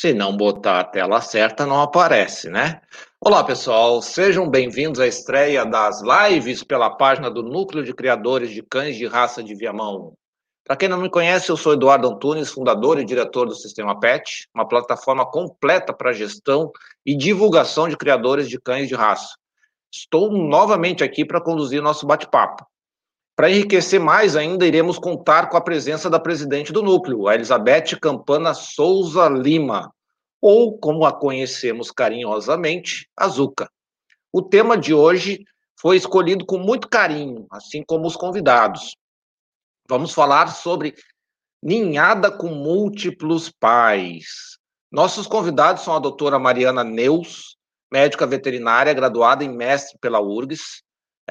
Se não botar a tela certa, não aparece, né? Olá, pessoal, sejam bem-vindos à estreia das lives pela página do Núcleo de Criadores de Cães de Raça de Viamão. Para quem não me conhece, eu sou Eduardo Antunes, fundador e diretor do Sistema PET, uma plataforma completa para gestão e divulgação de criadores de cães de raça. Estou novamente aqui para conduzir nosso bate-papo. Para enriquecer mais ainda, iremos contar com a presença da presidente do núcleo, a Elizabeth Campana Souza Lima, ou como a conhecemos carinhosamente, Azuca. O tema de hoje foi escolhido com muito carinho, assim como os convidados. Vamos falar sobre ninhada com múltiplos pais. Nossos convidados são a doutora Mariana Neus, médica veterinária, graduada em mestre pela URGS,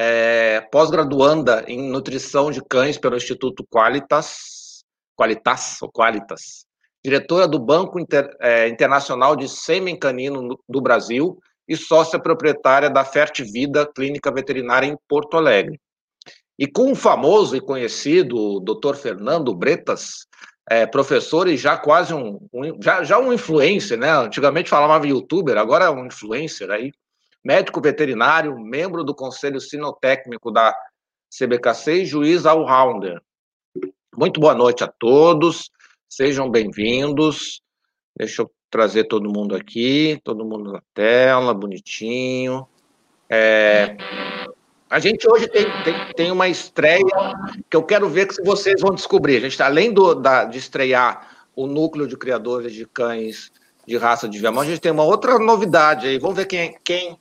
é, pós-graduanda em nutrição de cães pelo Instituto Qualitas, Qualitas ou Qualitas, diretora do Banco Inter, é, Internacional de Sêmen Canino do Brasil e sócia proprietária da Fertivida Clínica Veterinária em Porto Alegre. E com o famoso e conhecido Dr. Fernando Bretas, é, professor e já quase um, um, já, já um influencer, né? Antigamente falava youtuber, agora é um influencer aí médico veterinário, membro do Conselho Sinotécnico da CBKC e juiz all-rounder. Muito boa noite a todos, sejam bem-vindos. Deixa eu trazer todo mundo aqui, todo mundo na tela, bonitinho. É, a gente hoje tem, tem, tem, uma estreia que eu quero ver que vocês vão descobrir. A gente, além do, da, de estrear o núcleo de criadores de cães de raça de Viamão, a gente tem uma outra novidade aí. Vamos ver quem, quem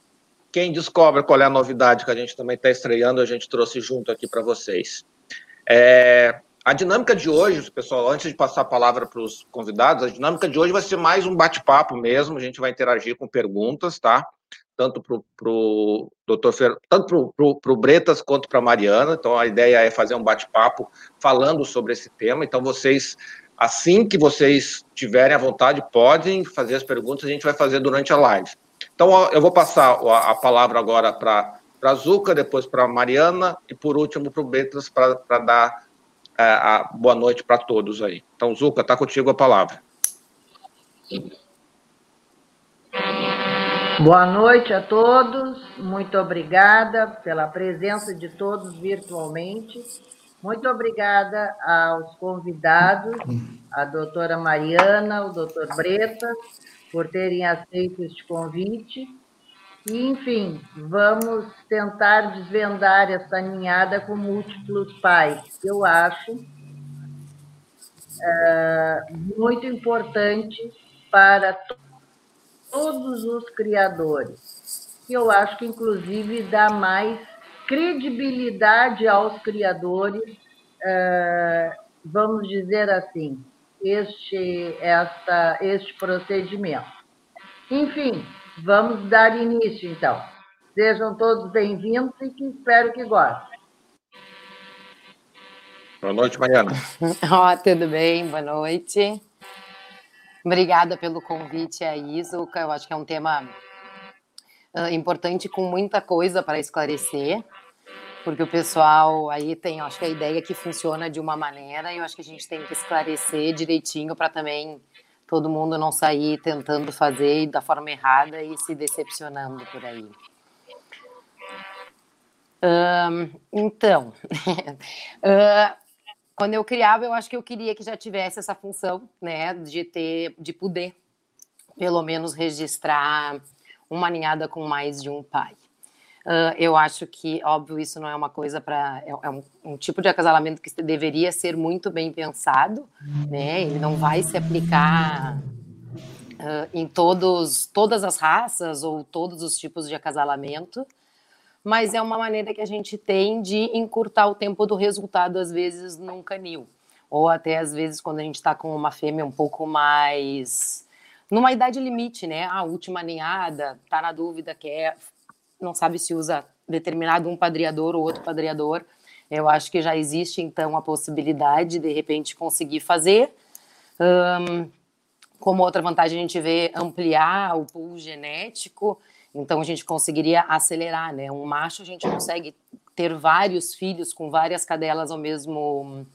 quem descobre qual é a novidade que a gente também está estreando, a gente trouxe junto aqui para vocês. É, a dinâmica de hoje, pessoal, antes de passar a palavra para os convidados, a dinâmica de hoje vai ser mais um bate-papo mesmo, a gente vai interagir com perguntas, tá? Tanto para o doutor Fer... tanto para o Bretas quanto para a Mariana. Então a ideia é fazer um bate-papo falando sobre esse tema. Então, vocês, assim que vocês tiverem a vontade, podem fazer as perguntas, a gente vai fazer durante a live. Então, eu vou passar a palavra agora para a Zuca, depois para a Mariana e, por último, para o Betras, para dar é, a boa noite para todos aí. Então, Zuca, está contigo a palavra. Boa noite a todos, muito obrigada pela presença de todos virtualmente. Muito obrigada aos convidados, a doutora Mariana, o doutor Bretas, por terem aceito este convite. E, enfim, vamos tentar desvendar essa ninhada com múltiplos pais. Eu acho é, muito importante para todos os criadores. E eu acho que, inclusive, dá mais credibilidade aos criadores, é, vamos dizer assim, este, esta, este procedimento. Enfim, vamos dar início, então. Sejam todos bem-vindos e que espero que gostem. Boa noite, Mariana. Oh, tudo bem? Boa noite. Obrigada pelo convite aí, Zuka. Eu acho que é um tema uh, importante com muita coisa para esclarecer porque o pessoal aí tem, acho que a ideia que funciona de uma maneira e eu acho que a gente tem que esclarecer direitinho para também todo mundo não sair tentando fazer da forma errada e se decepcionando por aí. Então, uh, quando eu criava, eu acho que eu queria que já tivesse essa função, né, de ter, de poder, pelo menos registrar uma ninhada com mais de um pai. Uh, eu acho que, óbvio, isso não é uma coisa para. É, é um, um, tipo de acasalamento que deveria ser muito bem pensado, né? Ele não vai se aplicar uh, em todos, todas as raças ou todos os tipos de acasalamento, mas é uma maneira que a gente tem de encurtar o tempo do resultado, às vezes, num canil. Ou até, às vezes, quando a gente está com uma fêmea um pouco mais numa idade limite, né? A última ninhada, tá na dúvida, quer não sabe se usa determinado um padreador ou outro padreador. Eu acho que já existe, então, a possibilidade de, de repente, conseguir fazer. Um, como outra vantagem, a gente vê ampliar o pool genético, então a gente conseguiria acelerar, né? Um macho, a gente consegue ter vários filhos com várias cadelas ao mesmo,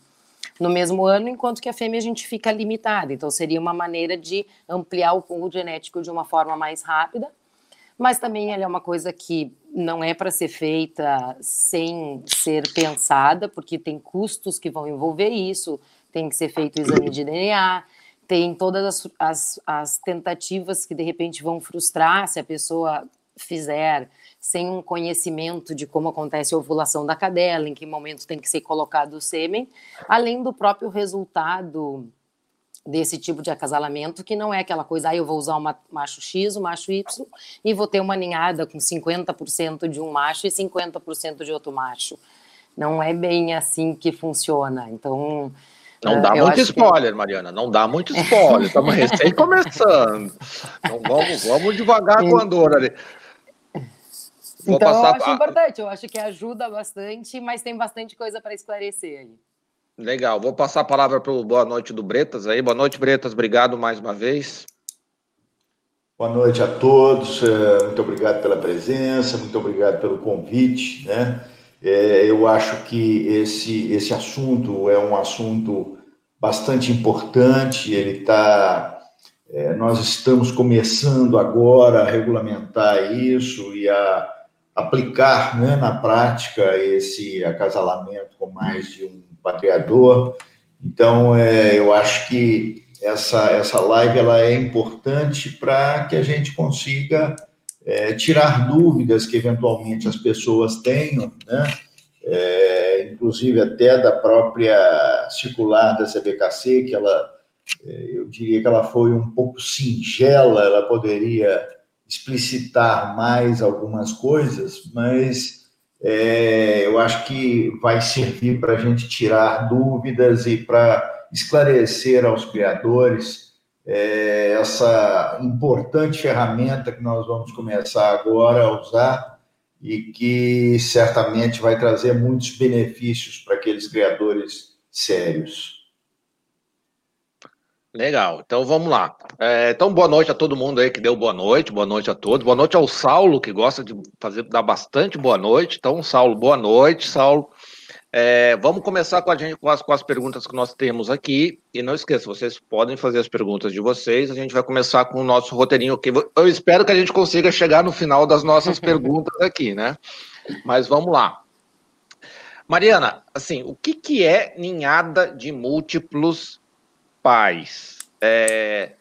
no mesmo ano, enquanto que a fêmea a gente fica limitada. Então, seria uma maneira de ampliar o pool genético de uma forma mais rápida, mas também ela é uma coisa que não é para ser feita sem ser pensada, porque tem custos que vão envolver isso, tem que ser feito o exame de DNA, tem todas as, as, as tentativas que de repente vão frustrar se a pessoa fizer sem um conhecimento de como acontece a ovulação da cadela, em que momento tem que ser colocado o sêmen, além do próprio resultado desse tipo de acasalamento, que não é aquela coisa, ah, eu vou usar o macho X, o macho Y, e vou ter uma ninhada com 50% de um macho e 50% de outro macho. Não é bem assim que funciona. Então, não dá muito spoiler, que... Mariana. Não dá muito spoiler. Estamos recém começando. Então vamos, vamos devagar com a Andorra ali. Vou então, eu acho importante, eu acho que ajuda bastante, mas tem bastante coisa para esclarecer aí. Legal, vou passar a palavra para o boa noite do Bretas aí. Boa noite, Bretas, obrigado mais uma vez. Boa noite a todos, é, muito obrigado pela presença, muito obrigado pelo convite, né? É, eu acho que esse, esse assunto é um assunto bastante importante, ele está é, nós estamos começando agora a regulamentar isso e a aplicar né, na prática esse acasalamento com mais de um patriador. Então, é, eu acho que essa, essa live ela é importante para que a gente consiga é, tirar dúvidas que eventualmente as pessoas tenham, né? É, inclusive até da própria circular da CBKC, que ela, é, eu diria que ela foi um pouco singela, ela poderia explicitar mais algumas coisas, mas é, eu acho que vai servir para a gente tirar dúvidas e para esclarecer aos criadores é, essa importante ferramenta que nós vamos começar agora a usar e que certamente vai trazer muitos benefícios para aqueles criadores sérios. Legal, então vamos lá. É, então, boa noite a todo mundo aí que deu boa noite, boa noite a todos. Boa noite ao Saulo, que gosta de fazer, dar bastante boa noite. Então, Saulo, boa noite, Saulo. É, vamos começar com a gente com as, com as perguntas que nós temos aqui. E não esqueça, vocês podem fazer as perguntas de vocês. A gente vai começar com o nosso roteirinho aqui. Eu espero que a gente consiga chegar no final das nossas perguntas aqui, né? Mas vamos lá. Mariana, assim, o que, que é ninhada de múltiplos pais. É...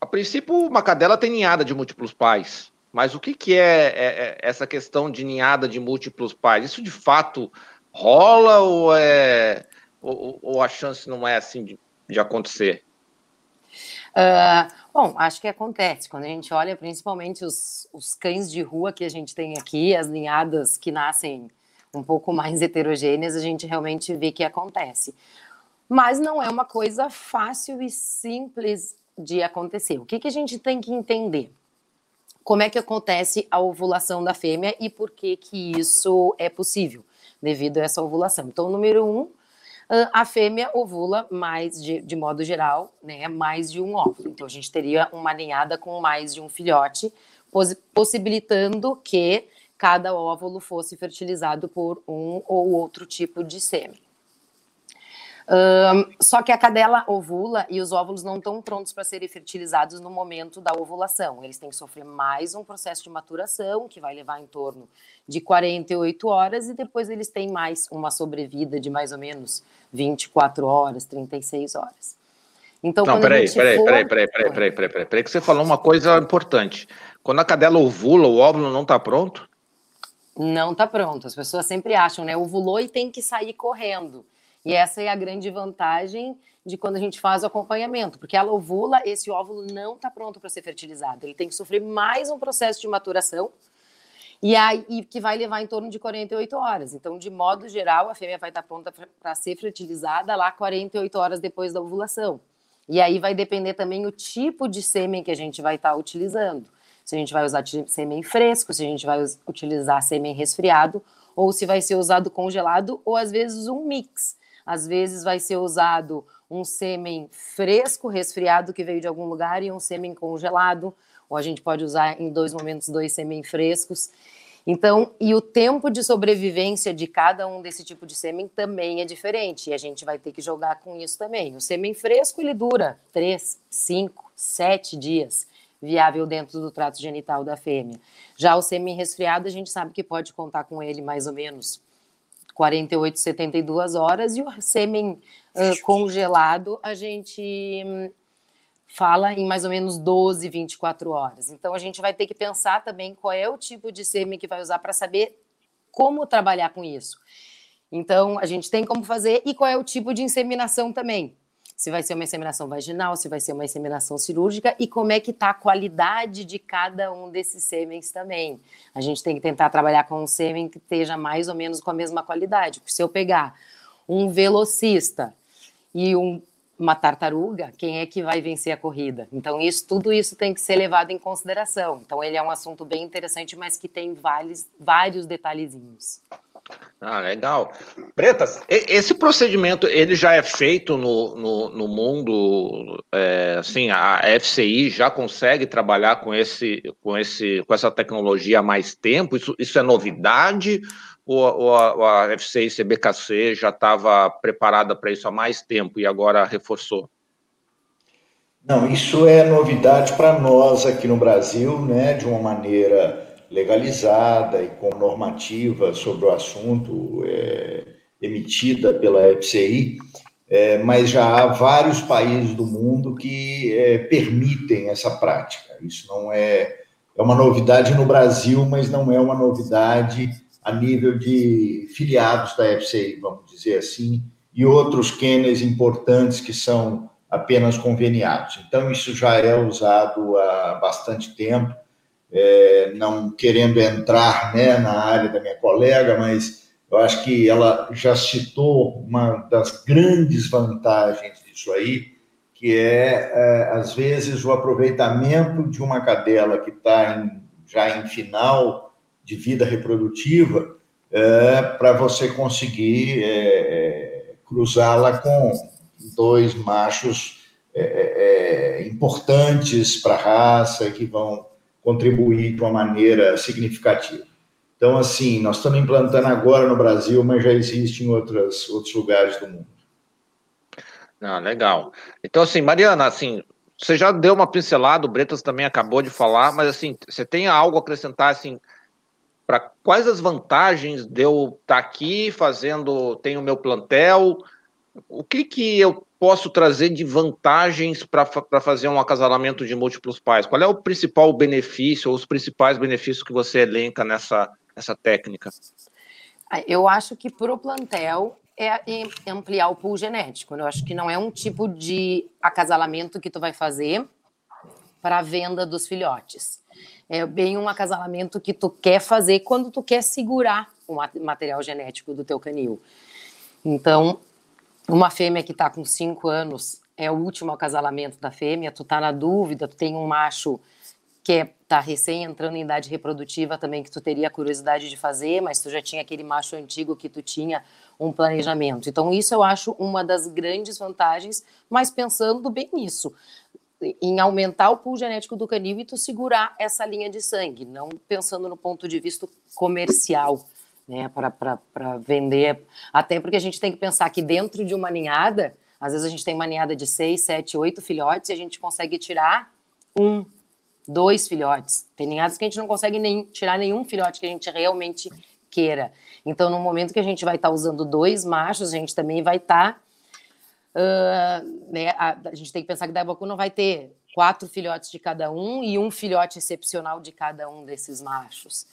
A princípio, uma cadela tem ninhada de múltiplos pais. Mas o que, que é, é, é, essa questão de ninhada de múltiplos pais? Isso de fato rola ou, é, ou, ou a chance não é assim de, de acontecer? Uh, bom, acho que acontece. Quando a gente olha principalmente os, os cães de rua que a gente tem aqui, as ninhadas que nascem um pouco mais heterogêneas, a gente realmente vê que acontece mas não é uma coisa fácil e simples de acontecer. O que, que a gente tem que entender? Como é que acontece a ovulação da fêmea e por que, que isso é possível devido a essa ovulação? Então, número um, a fêmea ovula mais, de, de modo geral, né, mais de um óvulo. Então, a gente teria uma ninhada com mais de um filhote, possibilitando que cada óvulo fosse fertilizado por um ou outro tipo de sêmen. Um, só que a cadela ovula e os óvulos não estão prontos para serem fertilizados no momento da ovulação. Eles têm que sofrer mais um processo de maturação, que vai levar em torno de 48 horas, e depois eles têm mais uma sobrevida de mais ou menos 24 horas, 36 horas. Então, não, peraí, peraí, for... peraí, peraí, peraí, peraí, peraí, peraí, peraí, que você falou uma coisa importante. Quando a cadela ovula, o óvulo não está pronto? Não está pronto. As pessoas sempre acham, né? Ovulou e tem que sair correndo. E essa é a grande vantagem de quando a gente faz o acompanhamento, porque ela ovula, esse óvulo não está pronto para ser fertilizado. Ele tem que sofrer mais um processo de maturação e aí que vai levar em torno de 48 horas. Então, de modo geral, a fêmea vai estar tá pronta para ser fertilizada lá 48 horas depois da ovulação. E aí vai depender também o tipo de sêmen que a gente vai estar tá utilizando. Se a gente vai usar sêmen fresco, se a gente vai utilizar sêmen resfriado, ou se vai ser usado congelado, ou às vezes um mix. Às vezes vai ser usado um sêmen fresco, resfriado, que veio de algum lugar, e um sêmen congelado, ou a gente pode usar em dois momentos dois sêmen frescos. Então, e o tempo de sobrevivência de cada um desse tipo de sêmen também é diferente, e a gente vai ter que jogar com isso também. O sêmen fresco, ele dura 3, 5, 7 dias, viável dentro do trato genital da fêmea. Já o sêmen resfriado, a gente sabe que pode contar com ele mais ou menos 48, 72 horas, e o sêmen uh, congelado, a gente hum, fala em mais ou menos 12, 24 horas. Então a gente vai ter que pensar também qual é o tipo de sêmen que vai usar para saber como trabalhar com isso. Então a gente tem como fazer e qual é o tipo de inseminação também. Se vai ser uma inseminação vaginal, se vai ser uma inseminação cirúrgica e como é que está a qualidade de cada um desses sêmens também. A gente tem que tentar trabalhar com um sêmen que esteja mais ou menos com a mesma qualidade. Porque se eu pegar um velocista e um uma tartaruga, quem é que vai vencer a corrida? Então, isso, tudo isso tem que ser levado em consideração. Então, ele é um assunto bem interessante, mas que tem vários, vários detalhezinhos. Ah, legal. Pretas, esse procedimento ele já é feito no, no, no mundo, é, assim, a FCI já consegue trabalhar com, esse, com, esse, com essa tecnologia há mais tempo? Isso, isso é novidade? ou, ou, a, ou a FCI CBKC já estava preparada para isso há mais tempo e agora reforçou? Não, isso é novidade para nós aqui no Brasil, né, de uma maneira legalizada e com normativa sobre o assunto é, emitida pela FCI, é, mas já há vários países do mundo que é, permitem essa prática. Isso não é, é uma novidade no Brasil, mas não é uma novidade a nível de filiados da FCI, vamos dizer assim, e outros kennels importantes que são apenas conveniados. Então, isso já é usado há bastante tempo, é, não querendo entrar né, na área da minha colega, mas eu acho que ela já citou uma das grandes vantagens disso aí, que é, é às vezes, o aproveitamento de uma cadela que está já em final de vida reprodutiva é, para você conseguir é, é, cruzá-la com dois machos é, é, é importantes para a raça que vão contribuir de uma maneira significativa. Então, assim, nós estamos implantando agora no Brasil, mas já existe em outras, outros lugares do mundo. Ah, legal. Então, assim, Mariana, assim, você já deu uma pincelada, o Bretas também acabou de falar, mas assim, você tem algo a acrescentar, assim, para quais as vantagens de eu estar tá aqui fazendo, tenho meu plantel, o que, que eu posso trazer de vantagens para fazer um acasalamento de múltiplos pais? Qual é o principal benefício, ou os principais benefícios que você elenca nessa, nessa técnica? Ah, eu acho que para o plantel é ampliar o pool genético. Né? Eu acho que não é um tipo de acasalamento que tu vai fazer para a venda dos filhotes é bem um acasalamento que tu quer fazer quando tu quer segurar o material genético do teu canil. Então, uma fêmea que está com cinco anos é o último acasalamento da fêmea, tu tá na dúvida, tu tem um macho que é, tá recém entrando em idade reprodutiva também, que tu teria curiosidade de fazer, mas tu já tinha aquele macho antigo que tu tinha um planejamento. Então, isso eu acho uma das grandes vantagens, mas pensando bem nisso em aumentar o pool genético do canil e tu segurar essa linha de sangue, não pensando no ponto de vista comercial, né, para vender. Até porque a gente tem que pensar que dentro de uma ninhada, às vezes a gente tem uma ninhada de seis, sete, oito filhotes e a gente consegue tirar um, dois filhotes. Tem ninhadas que a gente não consegue nem tirar nenhum filhote que a gente realmente queira. Então, no momento que a gente vai estar tá usando dois machos, a gente também vai estar tá Uh, né, a, a, gente tem que pensar que Daibaku não vai ter quatro filhotes de cada um e um filhote excepcional de cada um desses machos.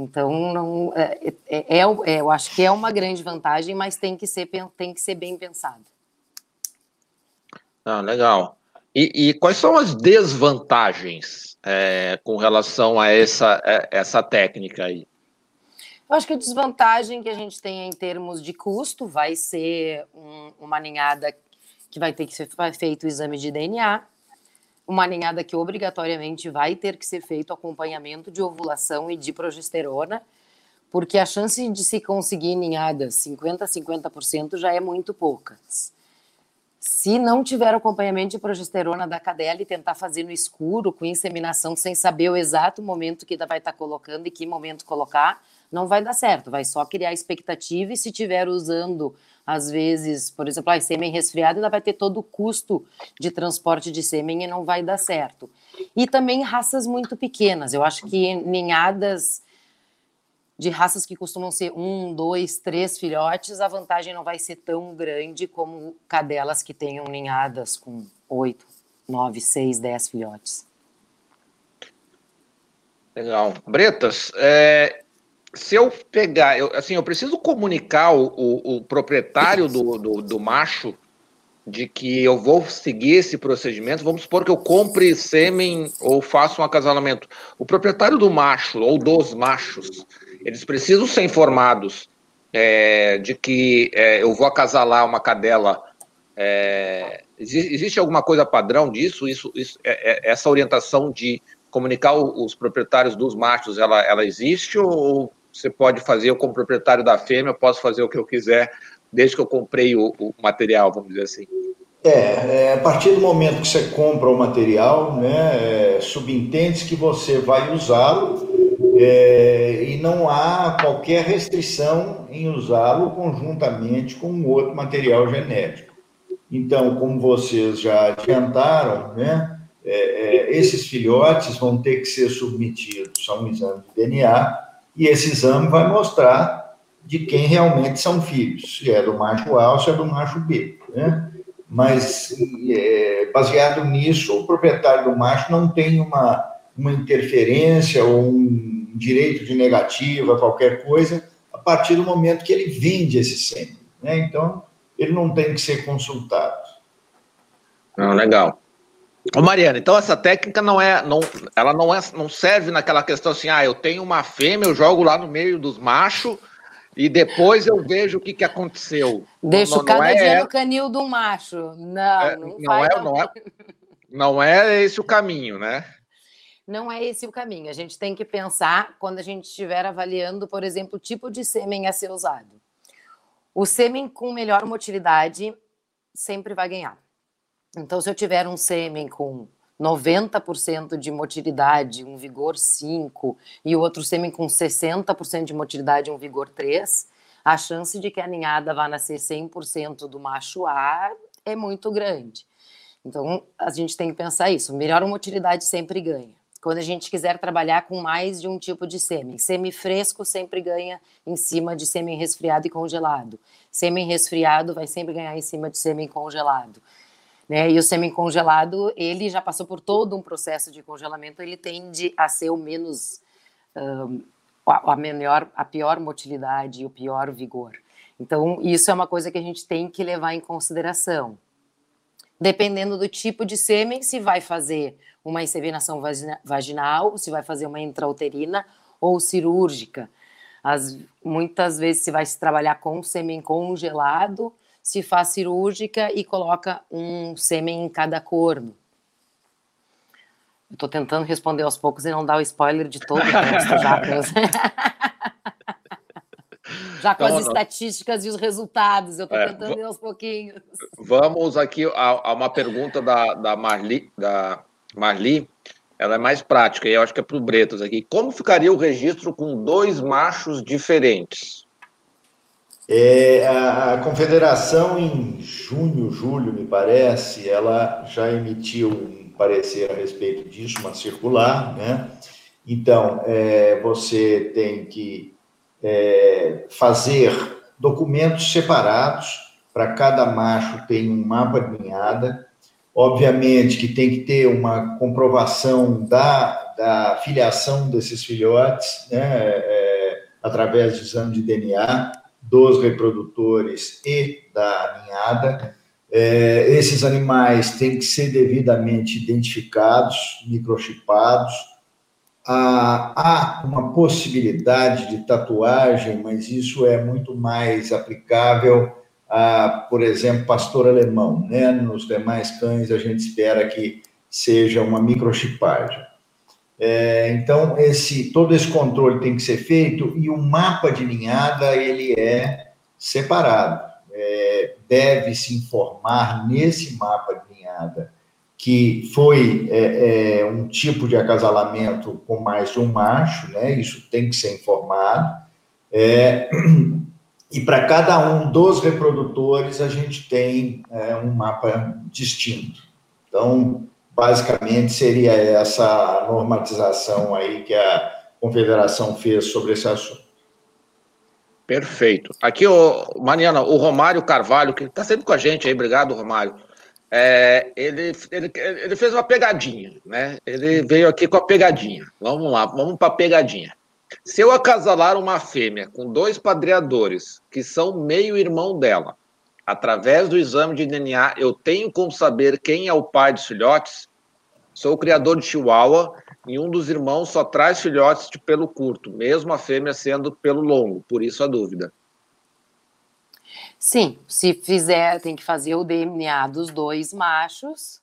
Então, não, é, é, é, é, eu acho que é uma grande vantagem, mas tem que ser, tem que ser bem pensado. Ah, legal. E, e quais são as desvantagens é, com relação a essa, é, essa técnica aí? Eu acho que a desvantagem que a gente tem em termos de custo vai ser um, uma ninhada que vai ter que ser feito o exame de DNA, uma ninhada que obrigatoriamente vai ter que ser feito acompanhamento de ovulação e de progesterona, porque a chance de se conseguir ninhadas 50 a 50% já é muito poucas. Se não tiver acompanhamento de progesterona da cadela e tentar fazer no escuro, com inseminação, sem saber o exato momento que vai estar colocando e que momento colocar, não vai dar certo. Vai só criar expectativa e se tiver usando, às vezes, por exemplo, ah, sêmen resfriado, ainda vai ter todo o custo de transporte de sêmen e não vai dar certo. E também raças muito pequenas. Eu acho que ninhadas de raças que costumam ser um, dois, três filhotes, a vantagem não vai ser tão grande como cadelas que tenham ninhadas com oito, nove, seis, dez filhotes. Legal. Bretas, é, se eu pegar, eu, assim, eu preciso comunicar o, o, o proprietário do, do, do, macho de que eu vou seguir esse procedimento. Vamos supor que eu compre sêmen ou faça um acasalamento. O proprietário do macho ou dos machos, eles precisam ser informados é, de que é, eu vou acasalar uma cadela. É, existe alguma coisa padrão disso? Isso, isso é, é, essa orientação de comunicar os proprietários dos machos, ela, ela existe ou você pode fazer, eu como proprietário da fêmea, eu posso fazer o que eu quiser, desde que eu comprei o, o material, vamos dizer assim. É, é, a partir do momento que você compra o material, né, é, subentende que você vai usá-lo é, e não há qualquer restrição em usá-lo conjuntamente com outro material genético. Então, como vocês já adiantaram, né, é, é, esses filhotes vão ter que ser submetidos a um exame de DNA e esse exame vai mostrar de quem realmente são filhos, se é do macho A ou se é do macho B, né? Mas, é, baseado nisso, o proprietário do macho não tem uma, uma interferência ou um direito de negativa, qualquer coisa, a partir do momento que ele vende esse sêmen, né? Então, ele não tem que ser consultado. Não, legal. Ô Mariana, então essa técnica não é, não, ela não é, não serve naquela questão assim, ah, eu tenho uma fêmea, eu jogo lá no meio dos machos e depois eu vejo o que, que aconteceu. Deixo não, cada é, dia no canil do macho. Não, é, não, não, é, não, é, não é esse o caminho, né? Não é esse o caminho. A gente tem que pensar quando a gente estiver avaliando, por exemplo, o tipo de sêmen a ser usado. O sêmen com melhor motilidade sempre vai ganhar. Então, se eu tiver um sêmen com 90% de motilidade, um vigor 5, e o outro sêmen com 60% de motilidade, um vigor 3, a chance de que a ninhada vá nascer 100% do macho A é muito grande. Então, a gente tem que pensar isso. Melhor motilidade sempre ganha. Quando a gente quiser trabalhar com mais de um tipo de sêmen, sêmen fresco sempre ganha em cima de sêmen resfriado e congelado. Sêmen resfriado vai sempre ganhar em cima de sêmen congelado. Né? E o semi-congelado, ele já passou por todo um processo de congelamento, ele tende a ser o menos, um, a, melhor, a pior motilidade o pior vigor. Então, isso é uma coisa que a gente tem que levar em consideração. Dependendo do tipo de sêmen, se vai fazer uma inseminação vaginal, se vai fazer uma intrauterina ou cirúrgica. As, muitas vezes se vai se trabalhar com sêmen congelado, se faz cirúrgica e coloca um sêmen em cada corno. Estou tentando responder aos poucos e não dar o spoiler de todo o texto já. já com então, as estatísticas e os resultados, eu estou é, tentando ir aos pouquinhos. Vamos aqui a, a uma pergunta da, da, Marli, da Marli, ela é mais prática, e eu acho que é para o Bretas aqui. Como ficaria o registro com dois machos diferentes? É, a, a, Confederação, em junho, julho, me parece, ela já emitiu um parecer a respeito disso, uma circular, né? Então, é, você tem que é, fazer documentos separados, para cada macho tem um mapa de ninhada, obviamente que tem que ter uma comprovação da, da filiação desses filhotes, né, é, através de exame de DNA, dos reprodutores e da ninhada. É, esses animais têm que ser devidamente identificados, microchipados. Há, há uma possibilidade de tatuagem, mas isso é muito mais aplicável a, por exemplo, pastor alemão. Né? Nos demais cães, a gente espera que seja uma microchipagem. É, então, esse, todo esse controle tem que ser feito e o mapa de ninhada, ele é separado. É, deve se informar nesse mapa de ninhada que foi é, é, um tipo de acasalamento com mais de um macho, né? Isso tem que ser informado. É, e para cada um dos reprodutores a gente tem é, um mapa distinto. Então, basicamente seria essa normatização aí que a confederação fez sobre esse assunto. Perfeito. Aqui, o Mariana, o Romário Carvalho, que está sempre com a gente aí, obrigado, Romário. É, ele, ele, ele fez uma pegadinha, né? Ele veio aqui com a pegadinha. Vamos lá, vamos para a pegadinha. Se eu acasalar uma fêmea com dois padreadores que são meio irmão dela, através do exame de DNA, eu tenho como saber quem é o pai dos filhotes? Sou criador de Chihuahua e um dos irmãos só traz filhotes de pelo curto, mesmo a fêmea sendo pelo longo, por isso a dúvida. Sim, se fizer, tem que fazer o DNA dos dois machos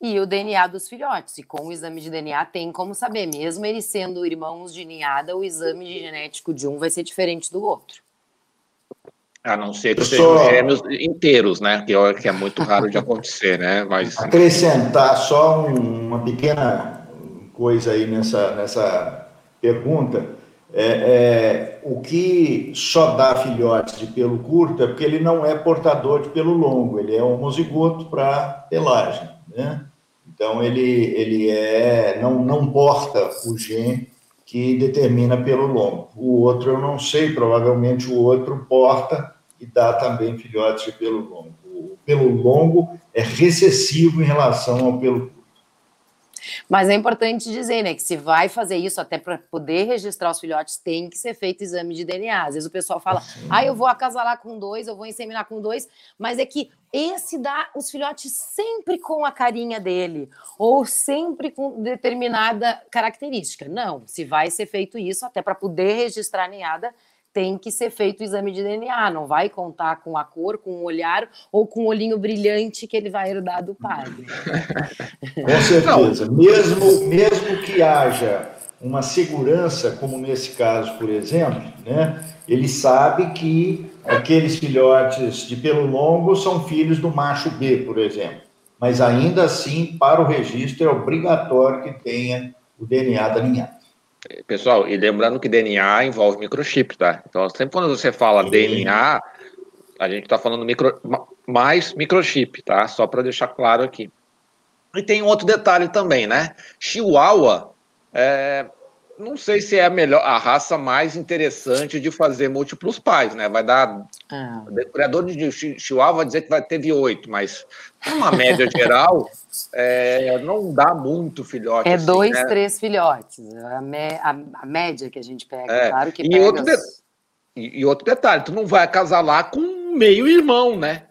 e o DNA dos filhotes. E com o exame de DNA tem como saber, mesmo eles sendo irmãos de ninhada, o exame genético de um vai ser diferente do outro. A não ser que sejam só... gêmeos inteiros, né? Que é, que é muito raro de acontecer, né? Mas... Acrescentar só um, uma pequena coisa aí nessa, nessa pergunta. É, é, o que só dá filhotes de pelo curto é porque ele não é portador de pelo longo, ele é homozigoto para pelagem, né? Então ele, ele é não, não porta o gene que determina pelo longo. O outro eu não sei, provavelmente o outro porta e dá também filhotes de pelo longo. O pelo longo é recessivo em relação ao pelo curto. Mas é importante dizer, né, que se vai fazer isso até para poder registrar os filhotes, tem que ser feito exame de DNA. Às vezes o pessoal fala, ah, eu vou acasalar com dois, eu vou inseminar com dois, mas é que esse dá os filhotes sempre com a carinha dele, ou sempre com determinada característica. Não, se vai ser feito isso até para poder registrar a ninhada, tem que ser feito o exame de DNA, não vai contar com a cor, com o olhar ou com o olhinho brilhante que ele vai herdar do pai. com certeza. Mesmo, mesmo que haja uma segurança, como nesse caso, por exemplo, né, ele sabe que aqueles filhotes de pelo longo são filhos do macho B, por exemplo. Mas ainda assim, para o registro, é obrigatório que tenha o DNA da ninhada. Pessoal, e lembrando que DNA envolve microchip, tá? Então, sempre quando você fala. DNA, a gente está falando micro, mais microchip, tá? Só para deixar claro aqui. E tem outro detalhe também, né? Chihuahua, é, não sei se é a melhor, a raça mais interessante de fazer múltiplos pais, né? Vai dar. Ah. O criador de Chihuahua vai dizer que vai ter oito, mas uma média geral, é, não dá muito filhote. É assim, dois, né? três filhotes. A, me, a, a, média que a gente pega, é. claro que e pega. Outro de, e, e, outro detalhe, tu não vai acasalar com meio irmão, né?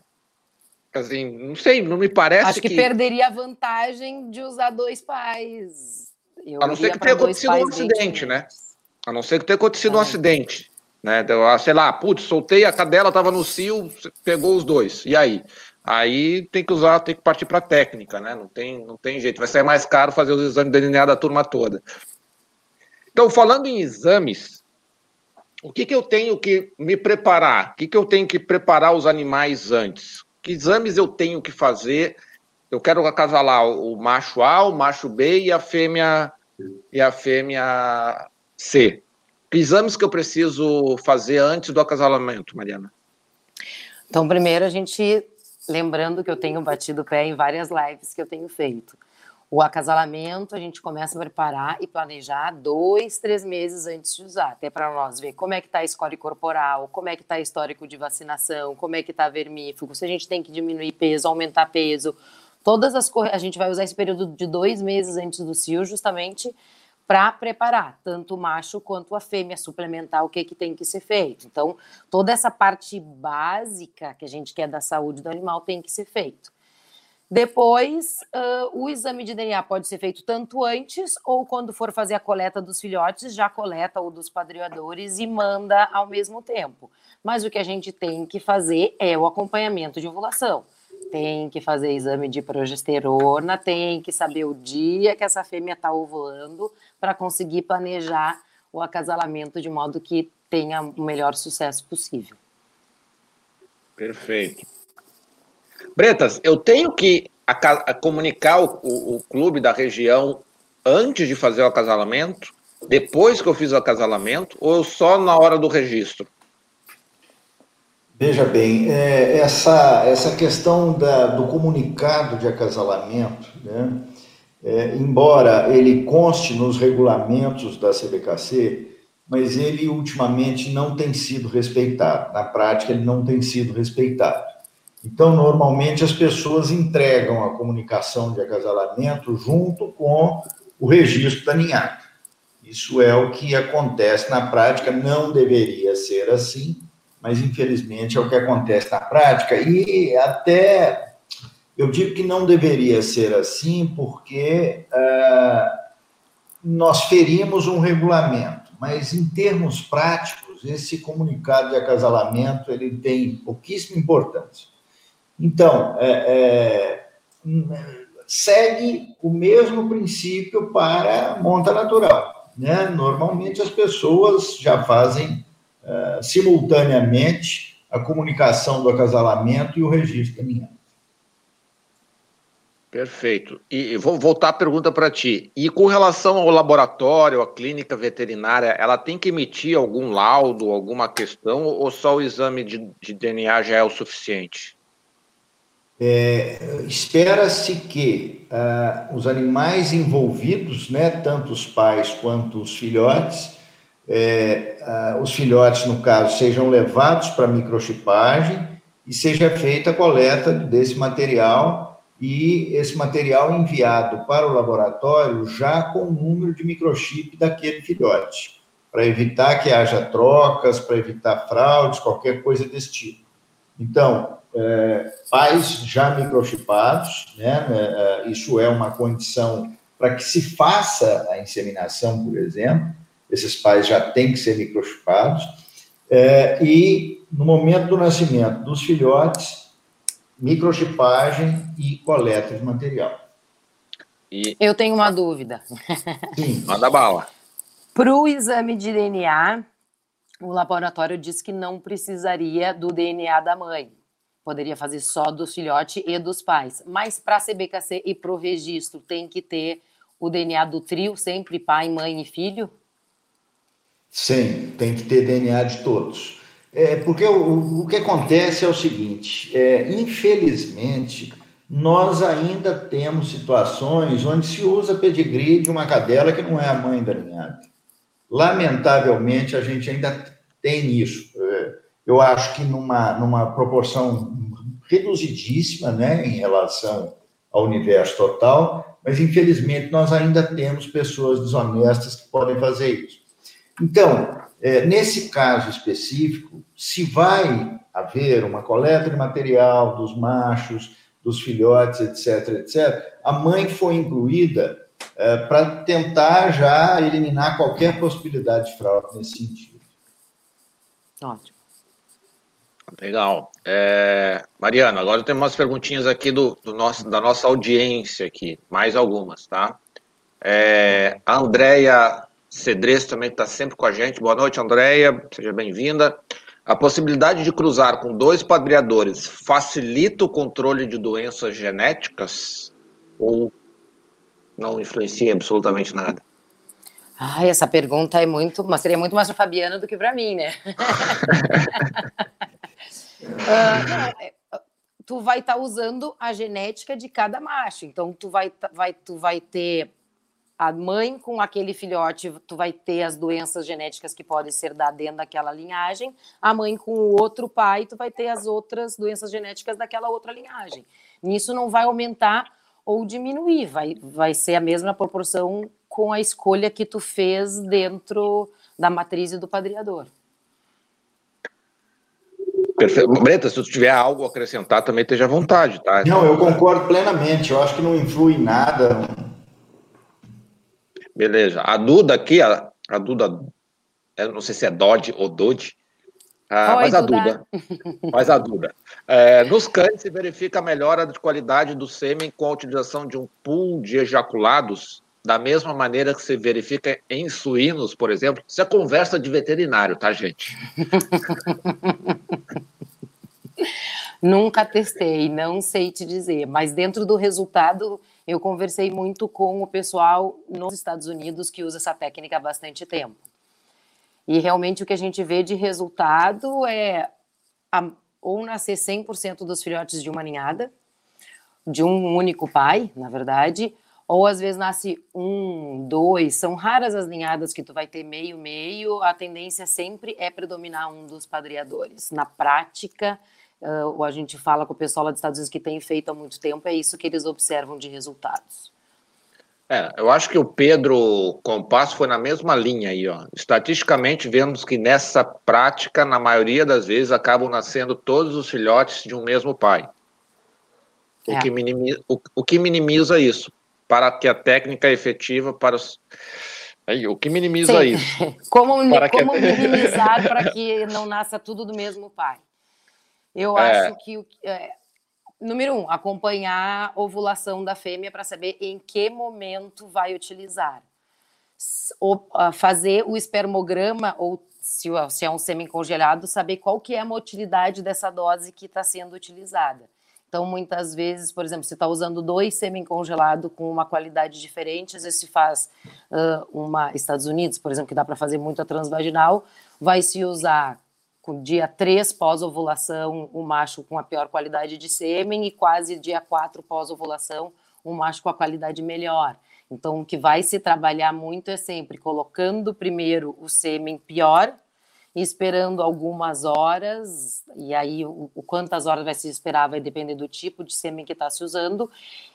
Assim, não sei, não me parece. Acho que, que perderia a vantagem de usar dois pais eu a não ser que tenha acontecido um acidente, né? A não ser que tenha acontecido é. um acidente. Né? Ah, sei lá, putz, soltei a cadela, estava no cio, pegou os dois. E aí? Aí tem que usar, tem que partir para técnica, né? Não tem, não tem jeito. Vai ser mais caro fazer os exames de DNA da turma toda. Então, falando em exames, o que, que eu tenho que me preparar? O que, que eu tenho que preparar os animais antes? Que exames eu tenho que fazer eu quero acasalar o macho A, o macho B e a fêmea e a fêmea C. Que exames que eu preciso fazer antes do acasalamento, Mariana? Então, primeiro a gente lembrando que eu tenho batido o pé em várias lives que eu tenho feito. O acasalamento a gente começa a preparar e planejar dois, três meses antes de usar, até para nós ver como é que está a score corporal, como é que está histórico de vacinação, como é que está vermífugo, se a gente tem que diminuir peso, aumentar peso, Todas as a gente vai usar esse período de dois meses antes do cio justamente para preparar tanto o macho quanto a fêmea, suplementar o que, que tem que ser feito. Então, toda essa parte básica que a gente quer da saúde do animal tem que ser feito. Depois, uh, o exame de DNA pode ser feito tanto antes ou quando for fazer a coleta dos filhotes, já coleta o dos padreadores e manda ao mesmo tempo. Mas o que a gente tem que fazer é o acompanhamento de ovulação tem que fazer exame de progesterona, tem que saber o dia que essa fêmea está ovulando para conseguir planejar o acasalamento de modo que tenha o melhor sucesso possível. Perfeito. Bretas, eu tenho que comunicar o, o, o, clube da região antes de fazer o acasalamento, depois que eu fiz o acasalamento, ou só na hora do registro? Veja bem, é, essa, essa questão da, do comunicado de acasalamento, né, é, embora ele conste nos regulamentos da CBKC, mas ele ultimamente não tem sido respeitado. Na prática, ele não tem sido respeitado. Então, normalmente, as pessoas entregam a comunicação de acasalamento junto com o registro da ninhada. Isso é o que acontece na prática, não deveria ser assim, mas infelizmente é o que acontece na prática, e até eu digo que não deveria ser assim, porque uh, nós ferimos um regulamento, mas em termos práticos, esse comunicado de acasalamento ele tem pouquíssima importância. Então, é, é, segue o mesmo princípio para monta natural. Né? Normalmente as pessoas já fazem uh, simultaneamente a comunicação do acasalamento e o registro da ninhada. Perfeito. E vou voltar a pergunta para ti. E com relação ao laboratório, à clínica veterinária, ela tem que emitir algum laudo, alguma questão, ou só o exame de, de DNA já é o suficiente? É, Espera-se que uh, os animais envolvidos, né, tanto os pais quanto os filhotes, é, uh, os filhotes, no caso, sejam levados para microchipagem e seja feita a coleta desse material e esse material enviado para o laboratório já com o número de microchip daquele filhote, para evitar que haja trocas, para evitar fraudes, qualquer coisa desse tipo. Então, é, pais já microchipados, né, é, isso é uma condição para que se faça a inseminação, por exemplo, esses pais já têm que ser microchipados, é, e no momento do nascimento dos filhotes, microchipagem e coleta de material. E... Eu tenho uma dúvida. Sim. Manda bala. Para o exame de DNA, o laboratório diz que não precisaria do DNA da mãe. Poderia fazer só do filhote e dos pais. Mas para a CBKC e para o registro, tem que ter o DNA do trio, sempre pai, mãe e filho? Sim, tem que ter DNA de todos. É, porque o, o que acontece é o seguinte: é, infelizmente, nós ainda temos situações onde se usa pedigree de uma cadela que não é a mãe da ninhada. Lamentavelmente, a gente ainda tem isso. É, eu acho que numa, numa proporção reduzidíssima né, em relação ao universo total, mas infelizmente nós ainda temos pessoas desonestas que podem fazer isso. Então, é, nesse caso específico, se vai haver uma coleta de material dos machos, dos filhotes, etc., etc., a mãe foi incluída é, para tentar já eliminar qualquer possibilidade de fraude nesse sentido. Ótimo. Legal. É, Mariana, agora tem umas perguntinhas aqui do, do, nosso, da nossa audiência aqui, mais algumas, tá? É, a Andrea Cedres também está sempre com a gente. Boa noite, Andréia. Seja bem-vinda. A possibilidade de cruzar com dois padreadores facilita o controle de doenças genéticas ou não influencia absolutamente nada? Ai, essa pergunta é muito, mas seria muito mais para Fabiana do que para mim, né? uh, tu vai estar tá usando a genética de cada macho, então tu vai, tá, vai, tu vai ter a mãe com aquele filhote, tu vai ter as doenças genéticas que podem ser da dentro daquela linhagem, a mãe com o outro pai, tu vai ter as outras doenças genéticas daquela outra linhagem. Nisso não vai aumentar ou diminuir, vai, vai ser a mesma proporção com a escolha que tu fez dentro da matriz e do padreador. Perfeito. Breta, se tu tiver algo a acrescentar, também esteja à vontade, tá? Não, eu concordo plenamente. Eu acho que não influi nada Beleza. A Duda aqui, a, a Duda, eu não sei se é Dodge ou Dodge, ah, Oi, mas a Duda. mas a Duda. É, nos cães se verifica a melhora de qualidade do sêmen com a utilização de um pool de ejaculados, da mesma maneira que se verifica em suínos, por exemplo. Isso é conversa de veterinário, tá, gente? Nunca testei, não sei te dizer, mas dentro do resultado, eu conversei muito com o pessoal nos Estados Unidos que usa essa técnica há bastante tempo. E realmente o que a gente vê de resultado é a, ou nascer 100% dos filhotes de uma ninhada, de um único pai, na verdade, ou às vezes nasce um, dois, são raras as ninhadas que tu vai ter meio meio, a tendência sempre é predominar um dos padreadores. Na prática, uh, a gente fala com o pessoal lá dos Estados Unidos que tem feito há muito tempo, é isso que eles observam de resultados. É, eu acho que o Pedro Compasso foi na mesma linha aí, ó. Estatisticamente, vemos que nessa prática, na maioria das vezes, acabam nascendo todos os filhotes de um mesmo pai. O, é. que, minimiza, o, o que minimiza isso, para que a técnica é efetiva para os. Aí, o que minimiza Sim. isso? como para como que... minimizar para que não nasça tudo do mesmo pai? Eu é. acho que, é, número um, acompanhar a ovulação da fêmea para saber em que momento vai utilizar. Ou, fazer o espermograma, ou se, se é um sêmen congelado, saber qual que é a motilidade dessa dose que está sendo utilizada. Então, muitas vezes, por exemplo, se está usando dois semi-congelado com uma qualidade diferente, às vezes se faz uh, uma Estados Unidos, por exemplo, que dá para fazer muito a transvaginal, vai se usar com dia 3 pós-ovulação, o macho com a pior qualidade de sêmen, e quase dia 4 pós-ovulação, o macho com a qualidade melhor. Então, o que vai se trabalhar muito é sempre colocando primeiro o sêmen pior, esperando algumas horas, e aí o, o, quantas horas vai se esperar vai depender do tipo de sêmen que está se usando,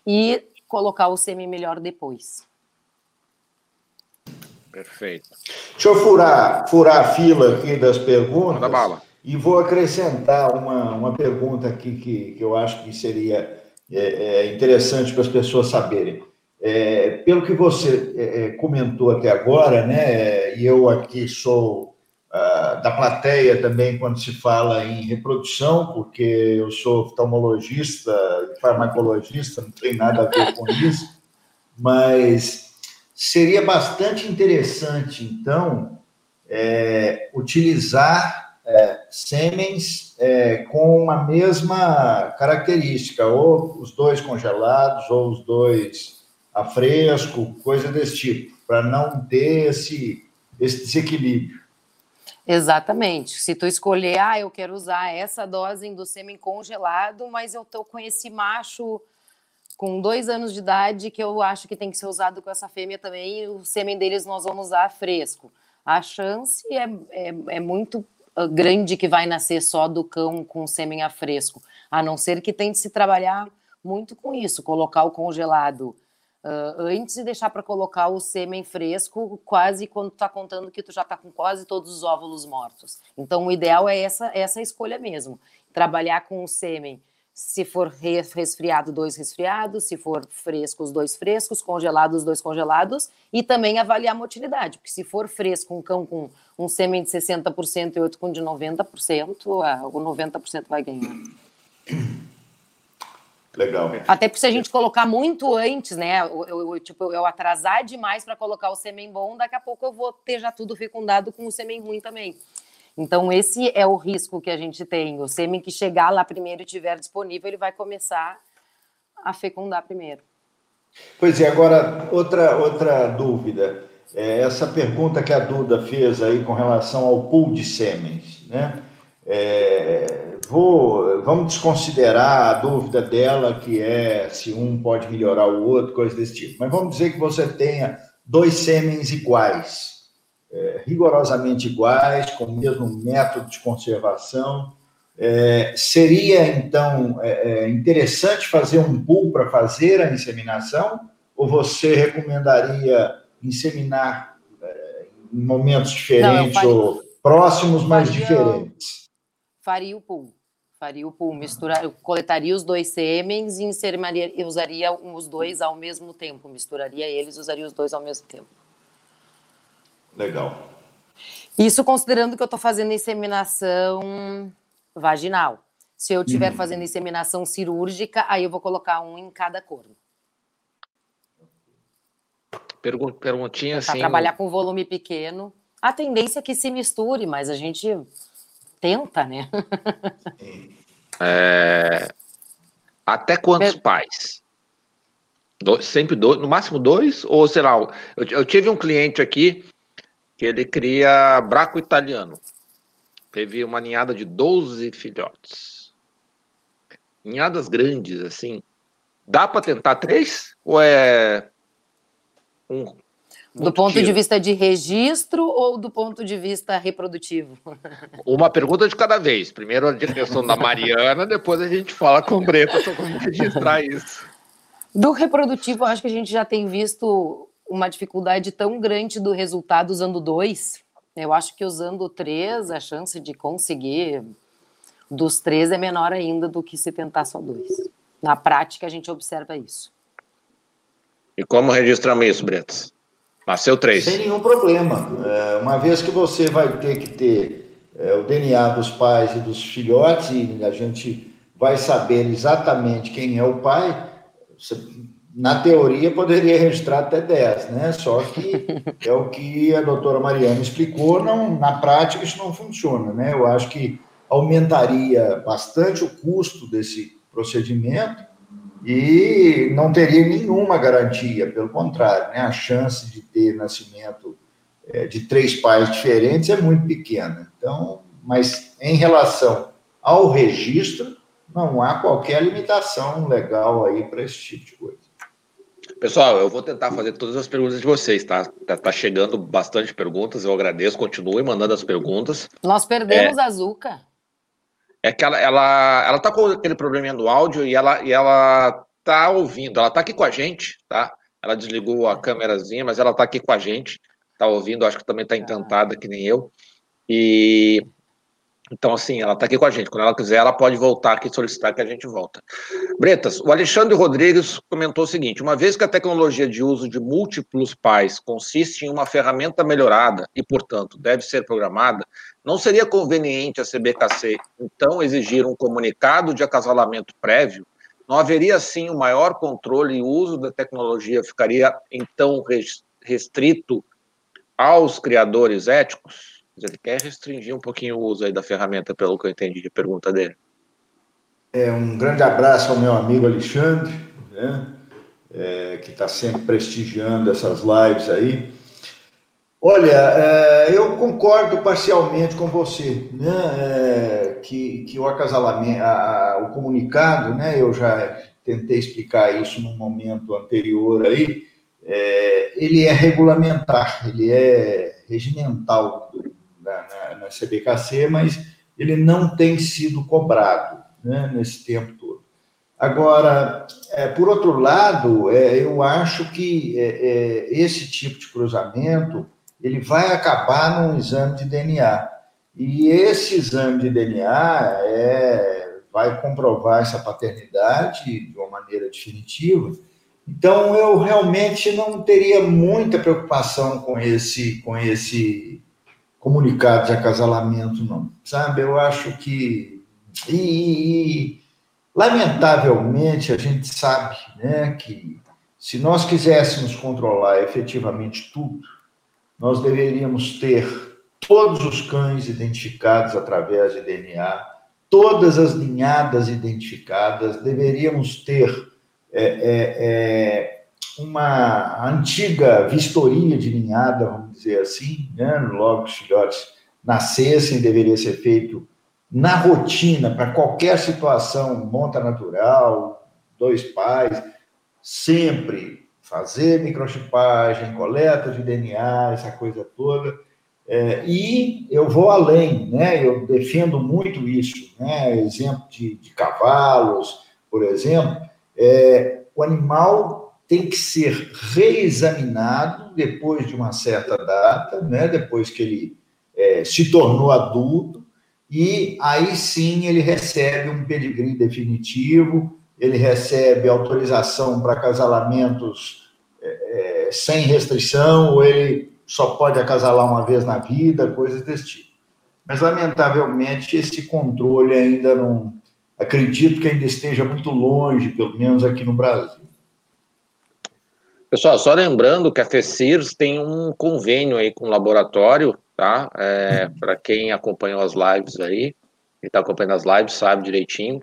e colocar o sêmen melhor depois. Perfeito. Deixa eu furar, furar a fila aqui das perguntas. Manda bala. E vou acrescentar uma, uma pergunta aqui que, que eu acho que seria é, é interessante para as pessoas saberem. É, pelo que você é, é comentou até agora, né, e eu aqui sou uh, da plateia também quando se fala em reprodução, porque eu sou oftalmologista, farmacologista, não tem nada a ver com isso, mas seria bastante interessante, então, é, utilizar é, sêmens é, com a mesma característica, ou os dois congelados, ou os dois a fresco, coisa desse tipo, para não ter esse, esse desequilíbrio. Exatamente. Se tu escolher, ah, eu quero usar essa dose do sêmen congelado, mas eu tô com esse macho com dois anos de idade que eu acho que tem que ser usado com essa fêmea também, e o sêmen deles nós vamos usar fresco. A chance é, é, é muito ah, grande que vai nascer só do cão com sêmen a fresco, a não ser que tente se trabalhar muito com isso, colocar o congelado uh, antes e deixar para colocar o sêmen fresco quase quando está contando que tu já está com quase todos os óvulos mortos. Então o ideal é essa, essa escolha mesmo, trabalhar com o sêmen se for resfriado, dois resfriados, se for fresco, os dois frescos, congelados, os dois congelados, e também avaliar a motilidade, porque se for fresco, um cão com um sêmen de 60% e outro com de 90%, o 90% vai ganhar. Legal. Até porque se a gente colocar muito antes, né, eu, eu tipo, eu atrasar demais para colocar o sêmen bom, daqui a pouco eu vou ter já tudo fecundado com o sêmen ruim também. Então, esse é o risco que a gente tem. O sêmen que chegar lá primeiro e estiver disponível, ele vai começar a fecundar primeiro. Pois é, agora, outra, outra dúvida. É essa pergunta que a Duda fez aí com relação ao pool de sêmens, né? É, vou, vamos desconsiderar a dúvida dela, que é se um pode melhorar o outro, coisa desse tipo. Mas vamos dizer que você tenha dois sêmens iguais é, rigorosamente iguais, com o mesmo método de conservação. É, seria, então, é, é interessante fazer um pool para fazer a inseminação? Ou você recomendaria inseminar é, em momentos diferentes Não, faria, ou próximos, mas faria, diferentes? Faria o pool. Faria o pool, misturar, eu coletaria os dois sêmens e inseminaria, usaria os dois ao mesmo tempo, misturaria eles, usaria os dois ao mesmo tempo. Legal. Isso considerando que eu estou fazendo inseminação vaginal. Se eu estiver uhum. fazendo inseminação cirúrgica, aí eu vou colocar um em cada corno. perguntinha assim. trabalhar com volume pequeno. A tendência é que se misture, mas a gente tenta, né? É... Até quantos é... pais? Dois, sempre dois, no máximo dois? Ou, sei lá, eu, eu tive um cliente aqui que ele cria braco italiano. Teve uma ninhada de 12 filhotes. Ninhadas grandes, assim. Dá para tentar três? Ou é um do ponto tiro. de vista de registro ou do ponto de vista reprodutivo? Uma pergunta de cada vez. Primeiro a direção da Mariana, depois a gente fala com o Breta sobre como registrar isso. Do reprodutivo, acho que a gente já tem visto uma dificuldade tão grande do resultado usando dois. Eu acho que usando três, a chance de conseguir dos três é menor ainda do que se tentar só dois. Na prática, a gente observa isso. E como registramos isso, Bretas? Nasceu três. Sem nenhum problema. É, uma vez que você vai ter que ter é, o DNA dos pais e dos filhotes, e a gente vai saber exatamente quem é o pai, você, na teoria poderia registrar até 10, né? Só que é o que a doutora Mariana explicou, não, na prática isso não funciona, né? Eu acho que aumentaria bastante o custo desse procedimento e não teria nenhuma garantia, pelo contrário, né? a chance de ter nascimento é, de três pais diferentes é muito pequena. Então, mas em relação ao registro, não há qualquer limitação legal aí para esse tipo de coisa. Pessoal, eu vou tentar fazer todas as perguntas de vocês, tá? Tá, tá chegando bastante perguntas, eu agradeço, continue mandando as perguntas. Nós perdemos é... a Zuca é que ela, ela, ela tá com aquele probleminha do áudio e ela, e ela tá ouvindo, ela tá aqui com a gente, tá? Ela desligou a câmerazinha, mas ela tá aqui com a gente, tá ouvindo, acho que também tá encantada, que nem eu. E então, assim, ela está aqui com a gente. Quando ela quiser, ela pode voltar aqui e solicitar que a gente volta. Bretas, o Alexandre Rodrigues comentou o seguinte: uma vez que a tecnologia de uso de múltiplos pais consiste em uma ferramenta melhorada e, portanto, deve ser programada, não seria conveniente a CBKC, então, exigir um comunicado de acasalamento prévio? Não haveria, assim, um maior controle e uso da tecnologia ficaria, então, restrito aos criadores éticos? Ele quer restringir um pouquinho o uso aí da ferramenta, pelo que eu entendi de pergunta dele. É, um grande abraço ao meu amigo Alexandre, né, é, que está sempre prestigiando essas lives aí. Olha, é, eu concordo parcialmente com você, né? É, que, que o acasalamento, a, o comunicado, né? Eu já tentei explicar isso num momento anterior aí. É, ele é regulamentar, ele é regimental na, na, na, CBKC, mas ele não tem sido cobrado né, nesse tempo todo. Agora, é, por outro lado, é, eu acho que é, esse tipo de cruzamento ele vai acabar num exame de DNA. E esse exame de DNA é, vai comprovar essa paternidade de uma maneira definitiva. Então, eu realmente não teria muita preocupação com esse, com esse comunicado de acasalamento, não. Sabe? Eu acho que. E, e, lamentavelmente, a gente sabe né, que se nós quiséssemos controlar efetivamente tudo, nós deveríamos ter todos os cães identificados através de DNA, todas as linhadas identificadas, deveríamos ter é, é, é, uma antiga vistoria de linhada, vamos dizer assim, né? logo os filhotes nascessem, deveria ser feito na rotina, para qualquer situação, monta natural, dois pais, sempre fazer microchipagem, coleta de DNA, essa coisa toda. É, e eu vou além, né? Eu defendo muito isso, né? Exemplo de, de cavalos, por exemplo, é, o animal tem que ser reexaminado depois de uma certa data, né? Depois que ele é, se tornou adulto e aí sim ele recebe um pedigree definitivo ele recebe autorização para acasalamentos é, é, sem restrição, ou ele só pode acasalar uma vez na vida, coisas desse tipo. Mas, lamentavelmente, esse controle ainda não. Acredito que ainda esteja muito longe, pelo menos aqui no Brasil. Pessoal, só lembrando que a FECIRS tem um convênio aí com o laboratório, tá? É, Para quem acompanhou as lives aí, Ele está acompanhando as lives, sabe direitinho.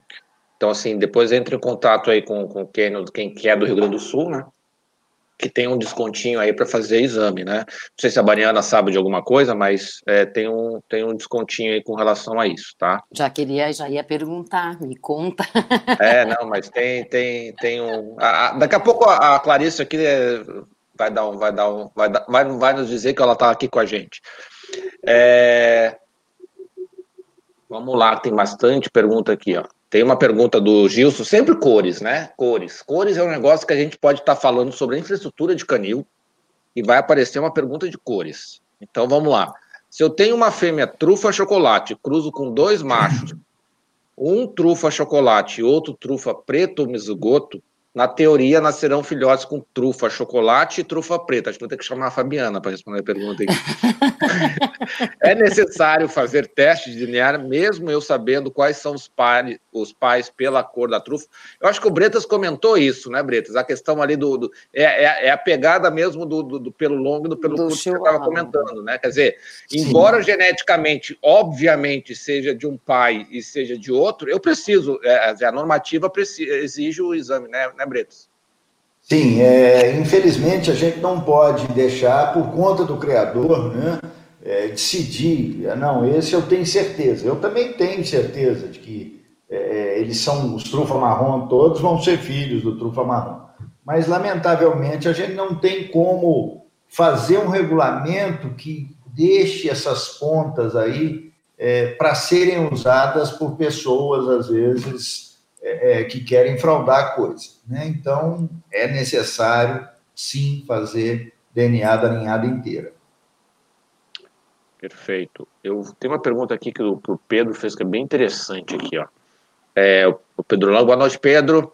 Então, assim, depois entre em contato aí com, com quem, quem quer é do Rio Grande do Sul, né? Que tem um descontinho aí para fazer exame, né? Não sei se a Bariana sabe de alguma coisa, mas é, tem, um, tem um descontinho aí com relação a isso, tá? Já queria, já ia perguntar, me conta. É, não, mas tem, tem, tem um. A, a, daqui a pouco a, a Clarice aqui é, vai dar um, vai dar um, vai, dar, vai, vai nos dizer que ela está aqui com a gente. É, Vamos lá, tem bastante pergunta aqui, ó. Tem uma pergunta do Gilson, sempre cores, né? Cores. Cores é um negócio que a gente pode estar tá falando sobre a infraestrutura de canil e vai aparecer uma pergunta de cores. Então vamos lá. Se eu tenho uma fêmea trufa chocolate, cruzo com dois machos, um trufa chocolate e outro trufa preto mizugoto, na teoria, nascerão filhotes com trufa chocolate e trufa preta. Acho que vou ter que chamar a Fabiana para responder a pergunta é necessário fazer testes de DNA, mesmo eu sabendo quais são os, pais, os pais pela cor da trufa. Eu acho que o Bretas comentou isso, né, Bretas? A questão ali do. do é, é, é, a pegada mesmo do, do, do, pelo longo e do pelo curto que você estava comentando, né? Quer dizer, Sim. embora geneticamente, obviamente, seja de um pai e seja de outro, eu preciso, é, a normativa exige o exame, né? Bretos? Sim, é, infelizmente a gente não pode deixar, por conta do criador, né, é, decidir, não, esse eu tenho certeza. Eu também tenho certeza de que é, é, eles são, os trufa marrom todos vão ser filhos do trufa marrom. Mas, lamentavelmente, a gente não tem como fazer um regulamento que deixe essas pontas aí é, para serem usadas por pessoas, às vezes, é, é, que querem fraudar a coisa. Né? Então, é necessário, sim, fazer DNA da ninhada inteira. Perfeito. Eu tenho uma pergunta aqui que o, que o Pedro fez que é bem interessante aqui, ó. É, o Pedro Lang, boa noite, Pedro.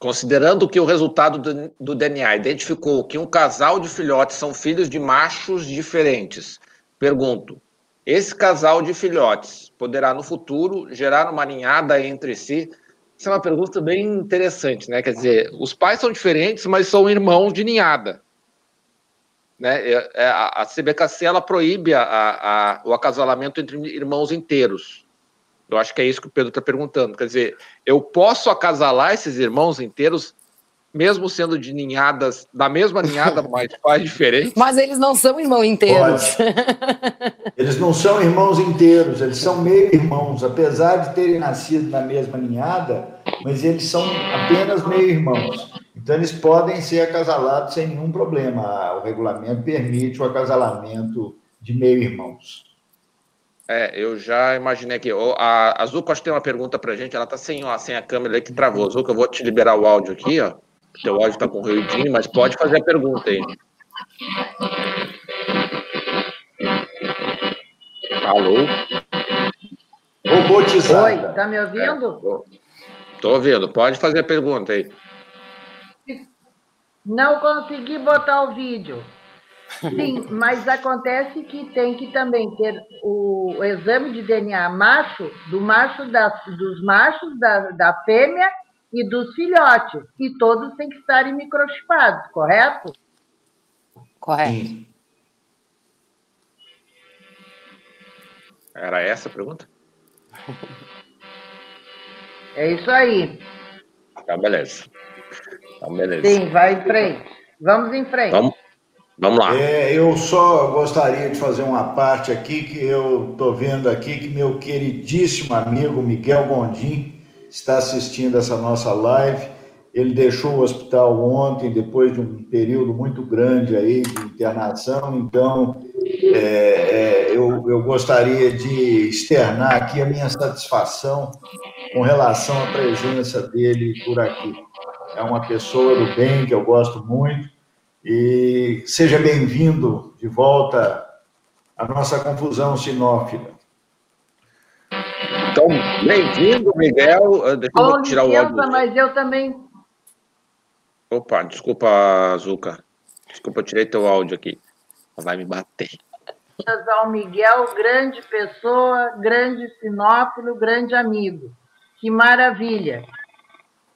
Considerando que o resultado do, do, DNA identificou que um casal de filhotes são filhos de machos diferentes, pergunto: esse casal de filhotes poderá no futuro gerar uma ninhada entre si essa é uma pergunta bem interessante, né? Quer dizer, os pais são diferentes, mas são irmãos de ninhada. Né? É, é, a CBKC ela proíbe a, a, o acasalamento entre irmãos inteiros. Eu acho que é isso que o Pedro está perguntando. Quer dizer, eu posso acasalar esses irmãos inteiros mesmo sendo de ninhadas, da mesma ninhada, mas pais diferentes. Mas eles não são irmãos inteiros. Eles não são irmãos inteiros, eles são meio irmãos, apesar de terem nascido na mesma ninhada, mas eles são apenas meio irmãos. Então eles podem ser acasalados sem nenhum problema. O regulamento permite o acasalamento de meio irmãos. É, eu já imaginei aqui. A Azuca, acho que tem uma pergunta para gente. Ela está sem, sem a câmera aí que travou. Azuca, eu vou te liberar o áudio aqui, ó. O teu áudio está com ruidinho, mas pode fazer a pergunta aí. Alô? Robotizada. Oi, tá me ouvindo? Estou é, ouvindo. Pode fazer a pergunta aí. Não consegui botar o vídeo. Sim, mas acontece que tem que também ter o, o exame de DNA macho, do macho da, dos machos da, da fêmea e dos filhotes. E todos têm que estarem microchipados, correto? Correto. Era essa a pergunta? É isso aí. Tá, beleza. Tá, beleza. Sim, vai em frente. Vamos em frente. Vamos, vamos lá. É, eu só gostaria de fazer uma parte aqui que eu estou vendo aqui que meu queridíssimo amigo Miguel Gondim está assistindo essa nossa live. Ele deixou o hospital ontem, depois de um período muito grande aí de internação, então é, é, eu, eu gostaria de externar aqui a minha satisfação com relação à presença dele por aqui. É uma pessoa do bem que eu gosto muito e seja bem-vindo de volta à nossa confusão sinófila. Então, bem-vindo, Miguel. Ah, deixa eu tirar o áudio. mas eu também. Opa, desculpa, Zuca. Desculpa, eu tirei teu áudio aqui. Vai me bater. Ao Miguel, grande pessoa, grande sinófilo, grande amigo. Que maravilha.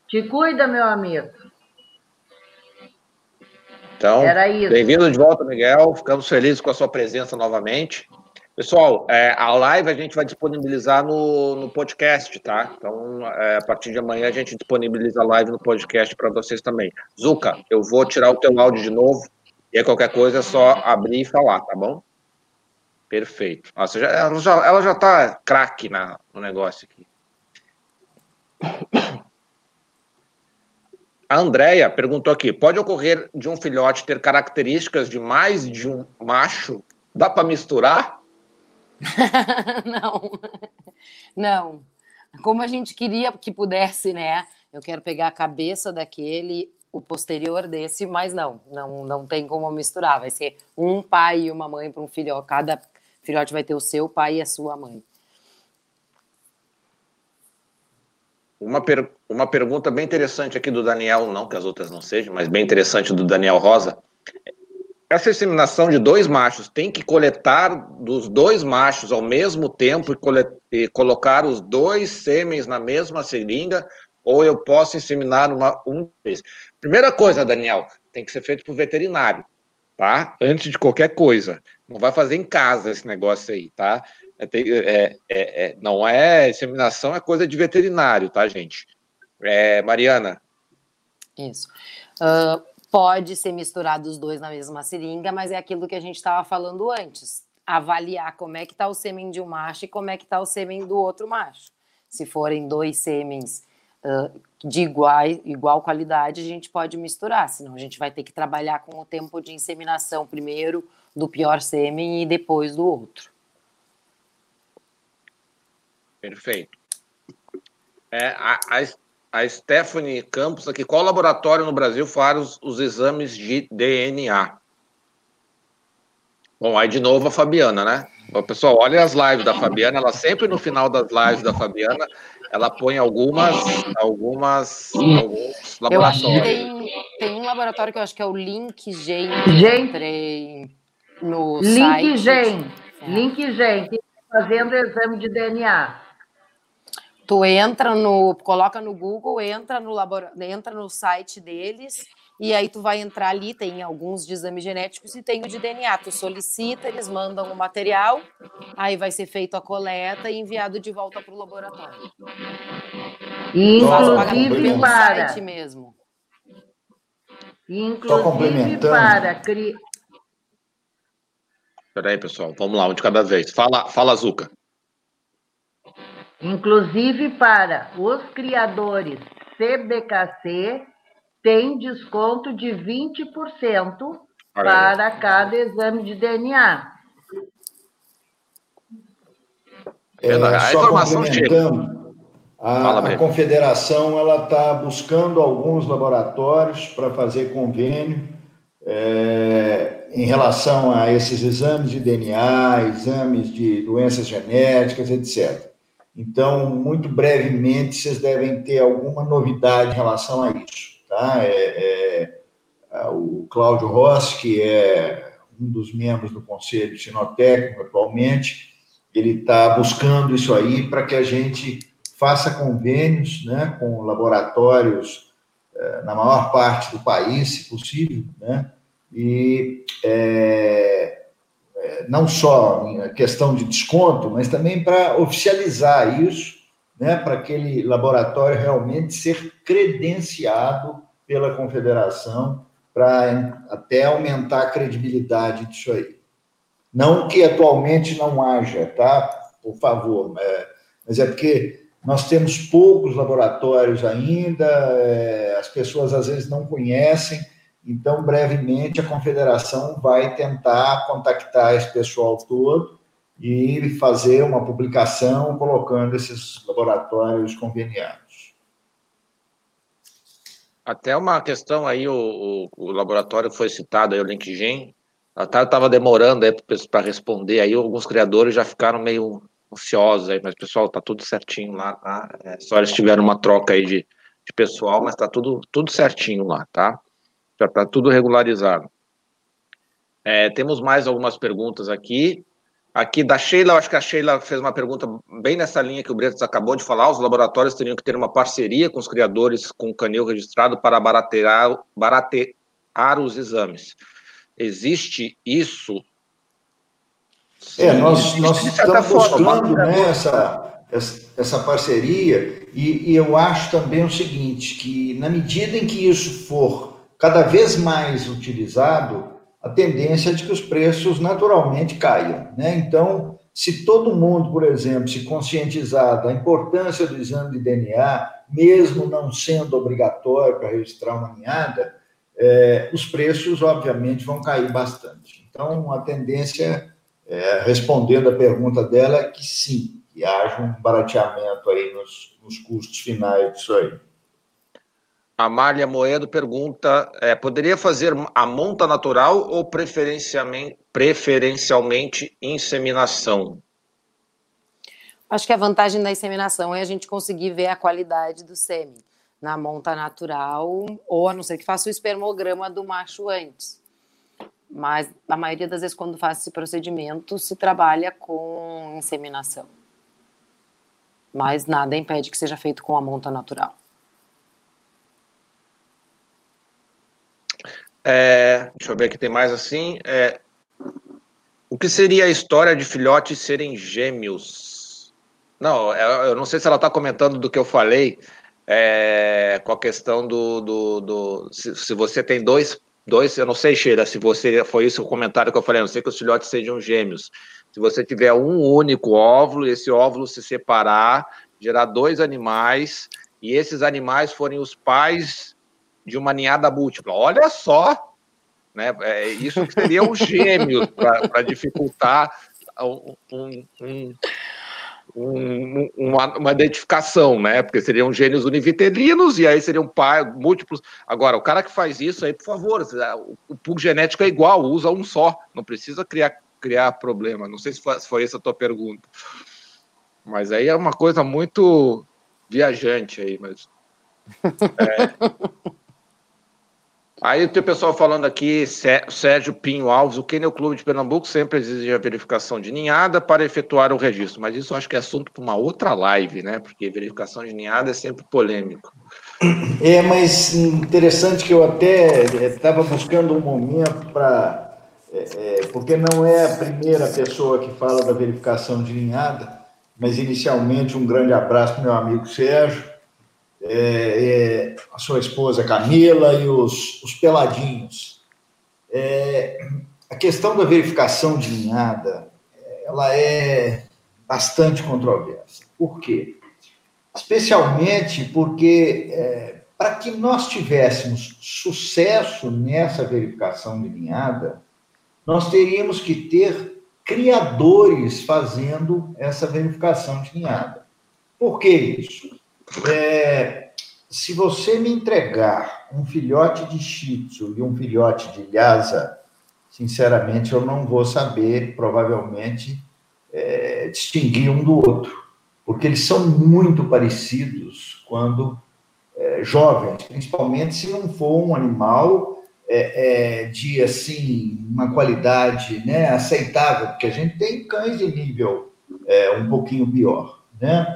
Te cuida, meu amigo. Então, bem-vindo de volta, Miguel. Ficamos felizes com a sua presença novamente. Pessoal, é, a live a gente vai disponibilizar no, no podcast, tá? Então, é, a partir de amanhã a gente disponibiliza a live no podcast para vocês também. Zuka, eu vou tirar o teu áudio de novo e aí qualquer coisa é só abrir e falar, tá bom? Perfeito. Nossa, já, ela, já, ela já tá craque no negócio aqui. A Andrea perguntou aqui: pode ocorrer de um filhote ter características de mais de um macho? Dá para misturar? não, não. Como a gente queria que pudesse, né? Eu quero pegar a cabeça daquele, o posterior desse, mas não, não, não tem como misturar. Vai ser um pai e uma mãe para um filho. Cada filhote vai ter o seu pai e a sua mãe. Uma, per uma pergunta bem interessante aqui do Daniel, não que as outras não sejam, mas bem interessante do Daniel Rosa. Essa inseminação de dois machos tem que coletar dos dois machos ao mesmo tempo e, e colocar os dois sêmens na mesma seringa, ou eu posso inseminar uma, um vez? Primeira coisa, Daniel, tem que ser feito por veterinário, tá? Antes de qualquer coisa. Não vai fazer em casa esse negócio aí, tá? É, é, é, é não é inseminação, é coisa de veterinário, tá, gente? É, Mariana. Isso. Uh, Pode ser misturado os dois na mesma seringa, mas é aquilo que a gente estava falando antes. Avaliar como é que está o sêmen de um macho e como é que está o sêmen do outro macho. Se forem dois sêmens uh, de igual, igual qualidade, a gente pode misturar, senão a gente vai ter que trabalhar com o tempo de inseminação primeiro do pior sêmen e depois do outro. Perfeito. É, a, a, a Stephanie Campos aqui. Qual laboratório no Brasil faz os, os, exames de DNA? Bom, aí de novo a Fabiana, né? Bom, pessoal, olha as lives da Fabiana. Ela sempre no final das lives da Fabiana, ela põe algumas, algumas, alguns laboratórios. Tem, tem, um laboratório que eu acho que é o Link Gen. No Link site. Gen. É. Link Gen. Fazendo exame de DNA. Tu entra no, coloca no Google, entra no laboratório, entra no site deles e aí tu vai entrar ali, tem alguns de exames genéticos e tem o de DNA. Tu solicita, eles mandam o material, aí vai ser feito a coleta e enviado de volta para o laboratório. Inclusive para site mesmo. Inclusive para criar. Peraí, pessoal, vamos lá, um de cada vez. Fala, fala Zuca inclusive para os criadores CBKC, tem desconto de 20% para cada exame de DNA. É, a só complementando, a, a confederação ela está buscando alguns laboratórios para fazer convênio é, em relação a esses exames de DNA, exames de doenças genéticas, etc. Então, muito brevemente, vocês devem ter alguma novidade em relação a isso. Tá? É, é, o Cláudio Rossi, que é um dos membros do Conselho Sinotécnico atualmente, ele está buscando isso aí para que a gente faça convênios né, com laboratórios é, na maior parte do país, se possível, né, e é, não só em questão de desconto, mas também para oficializar isso, né, para aquele laboratório realmente ser credenciado pela confederação, para até aumentar a credibilidade disso aí. Não que atualmente não haja, tá? Por favor, é, mas é porque nós temos poucos laboratórios ainda, é, as pessoas às vezes não conhecem, então, brevemente, a confederação vai tentar contactar esse pessoal todo e fazer uma publicação colocando esses laboratórios conveniados. Até uma questão aí, o, o, o laboratório foi citado aí, o LinkedIn, estava demorando para responder, aí alguns criadores já ficaram meio ansiosos aí, mas pessoal, tá tudo certinho lá, tá? É, só eles tiveram uma troca aí de, de pessoal, mas tá tudo, tudo certinho lá, tá? Já está tudo regularizado. É, temos mais algumas perguntas aqui. Aqui da Sheila, acho que a Sheila fez uma pergunta bem nessa linha que o Bretas acabou de falar. Os laboratórios teriam que ter uma parceria com os criadores com o canil registrado para baratear, baratear os exames. Existe isso? É, nós, nós estamos buscando né, essa, essa parceria e, e eu acho também o seguinte, que na medida em que isso for cada vez mais utilizado, a tendência é de que os preços naturalmente caiam. Né? Então, se todo mundo, por exemplo, se conscientizar da importância do exame de DNA, mesmo não sendo obrigatório para registrar uma ninhada, é, os preços, obviamente, vão cair bastante. Então, a tendência, é, respondendo a pergunta dela, é que sim, que haja um barateamento aí nos, nos custos finais disso aí. A Marlia Moedo pergunta: é, poderia fazer a monta natural ou preferencialmente, preferencialmente inseminação? Acho que a vantagem da inseminação é a gente conseguir ver a qualidade do sêmen na monta natural, ou a não ser que faça o espermograma do macho antes. Mas a maioria das vezes, quando faz esse procedimento, se trabalha com inseminação. Mas nada impede que seja feito com a monta natural. É, deixa eu ver aqui, tem mais assim. É, o que seria a história de filhotes serem gêmeos? Não, é, eu não sei se ela está comentando do que eu falei é, com a questão do. do, do se, se, você tem dois, dois, eu não sei, Sheila, se você foi isso o comentário que eu falei, eu não sei que os filhotes sejam gêmeos. Se você tiver um único óvulo, esse óvulo se separar, gerar dois animais, e esses animais forem os pais de uma ninhada múltipla. Olha só, né? É, isso seria um gêmeo para dificultar um, um, um, uma, uma, identificação, né? Porque seriam gênios univitelinos e aí seriam pai, múltiplos. Agora, o cara que faz isso aí, por favor, o pool genético é igual, usa um só, não precisa criar, criar problema. Não sei se foi, se foi essa a tua pergunta. Mas aí é uma coisa muito viajante aí, mas. É. Aí tem o pessoal falando aqui, Sérgio Pinho Alves, o Kennel Clube de Pernambuco sempre exige a verificação de ninhada para efetuar o registro, mas isso acho que é assunto para uma outra live, né? Porque verificação de ninhada é sempre polêmico. É, mas interessante que eu até estava é, buscando um momento para. É, é, porque não é a primeira pessoa que fala da verificação de ninhada, mas inicialmente um grande abraço para meu amigo Sérgio é, é, a sua esposa Camila e os, os peladinhos. É, a questão da verificação de ninhada, ela é bastante controversa. Por quê? Especialmente porque, é, para que nós tivéssemos sucesso nessa verificação de ninhada, nós teríamos que ter criadores fazendo essa verificação de ninhada. Por que isso? É, se você me entregar um filhote de Shih Tzu e um filhote de Lhasa, sinceramente eu não vou saber, provavelmente, é, distinguir um do outro, porque eles são muito parecidos quando é, jovens, principalmente se não for um animal é, é de assim uma qualidade né, aceitável, porque a gente tem cães de nível é, um pouquinho pior, né?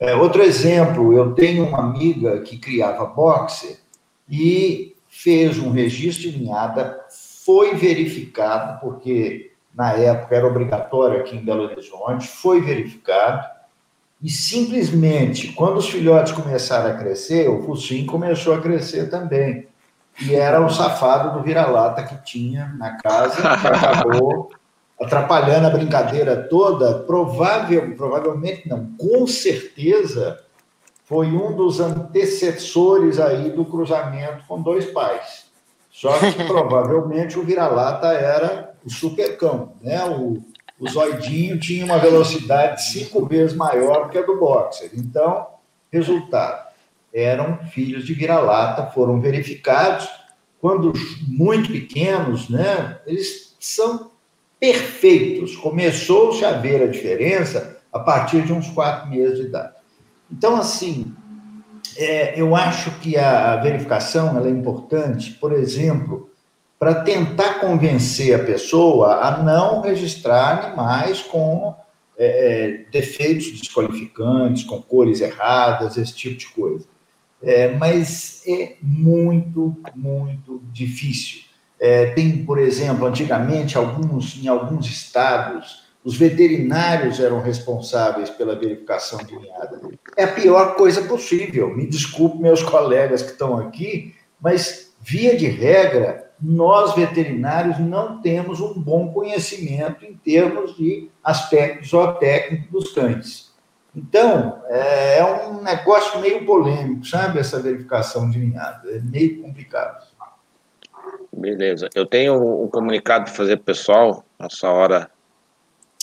É, outro exemplo, eu tenho uma amiga que criava boxer e fez um registro de ninhada, foi verificado, porque na época era obrigatório aqui em Belo Horizonte, foi verificado, e simplesmente, quando os filhotes começaram a crescer, o focinho começou a crescer também. E era o safado do vira-lata que tinha na casa, que acabou atrapalhando a brincadeira toda, provável, provavelmente não, com certeza foi um dos antecessores aí do cruzamento com dois pais. Só que provavelmente o vira-lata era o supercão, né? O, o zoidinho tinha uma velocidade cinco vezes maior que a do boxer. Então, resultado, eram filhos de vira-lata, foram verificados. Quando muito pequenos, né? Eles são perfeitos. Começou-se a ver a diferença a partir de uns quatro meses de idade. Então, assim, é, eu acho que a, verificação é importante, por exemplo, para tentar convencer a pessoa a não registrar animais com é, é, defeitos desqualificantes, com cores erradas, esse tipo de coisa. É, mas é muito, muito difícil. É, tem, por exemplo, antigamente, alguns, em alguns estados, os veterinários eram responsáveis pela verificação de ninhada. É a pior coisa possível. Me desculpe, meus colegas que estão aqui, mas, via de regra, nós veterinários não temos um bom conhecimento em termos de aspectos zootécnicos dos cães. Então, é, é um negócio meio polêmico, sabe, essa verificação de ninhada. É meio complicado. Beleza. Eu tenho um comunicado para fazer para o pessoal, nessa hora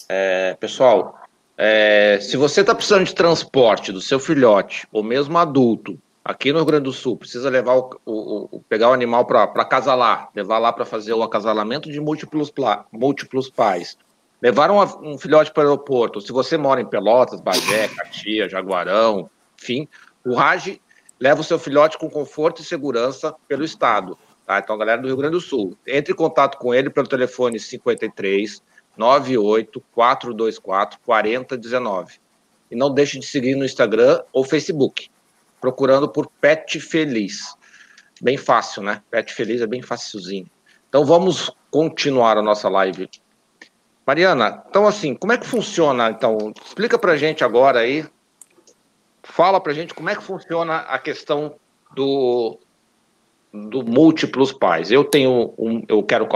é, pessoal, é, se você está precisando de transporte do seu filhote, ou mesmo adulto, aqui no Rio Grande do Sul, precisa levar o, o, o pegar o animal para acasalar, levar lá para fazer o acasalamento de múltiplos, múltiplos pais. Levar um, um filhote para o aeroporto. Se você mora em Pelotas, Bagé, Caxias, Jaguarão, enfim, o RAGE leva o seu filhote com conforto e segurança pelo Estado. Tá? Então, galera do Rio Grande do Sul, entre em contato com ele pelo telefone 53 98 424 4019. E não deixe de seguir no Instagram ou Facebook, procurando por Pet Feliz. Bem fácil, né? Pet Feliz é bem facilzinho. Então vamos continuar a nossa live. Mariana, então assim, como é que funciona? Então, explica pra gente agora aí. Fala pra gente como é que funciona a questão do do múltiplos pais. Eu tenho um, eu quero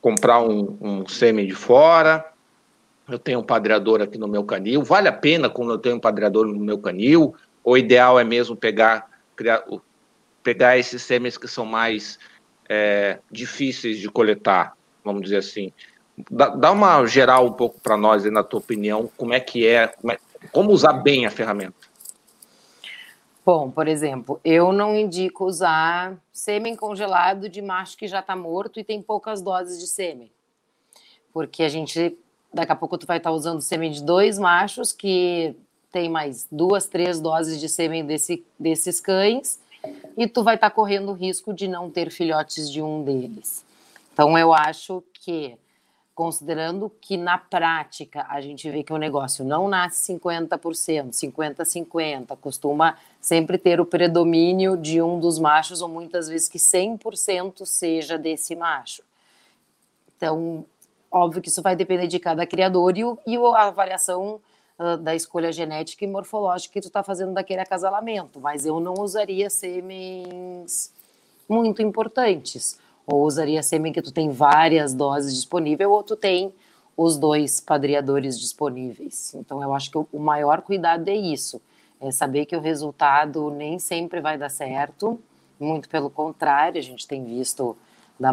comprar um, um sêmen de fora, eu tenho um padreador aqui no meu canil, vale a pena quando eu tenho um padreador no meu canil, o ideal é mesmo pegar, criar, pegar esses sêmenes que são mais é, difíceis de coletar, vamos dizer assim. Dá, dá uma geral um pouco para nós, aí, na tua opinião, como é que é, como, é, como usar bem a ferramenta. Bom, por exemplo, eu não indico usar sêmen congelado de macho que já está morto e tem poucas doses de sêmen. Porque a gente, daqui a pouco, tu vai estar tá usando sêmen de dois machos que tem mais duas, três doses de sêmen desse, desses cães e tu vai estar tá correndo o risco de não ter filhotes de um deles. Então, eu acho que considerando que na prática a gente vê que o negócio não nasce 50%, 50-50, costuma sempre ter o predomínio de um dos machos, ou muitas vezes que 100% seja desse macho. Então, óbvio que isso vai depender de cada criador e, o, e a avaliação uh, da escolha genética e morfológica que tu está fazendo daquele acasalamento, mas eu não usaria semens muito importantes ou usaria sêmen que tu tem várias doses disponíveis, ou tu tem os dois padreadores disponíveis. Então, eu acho que o maior cuidado é isso, é saber que o resultado nem sempre vai dar certo, muito pelo contrário, a gente tem visto dar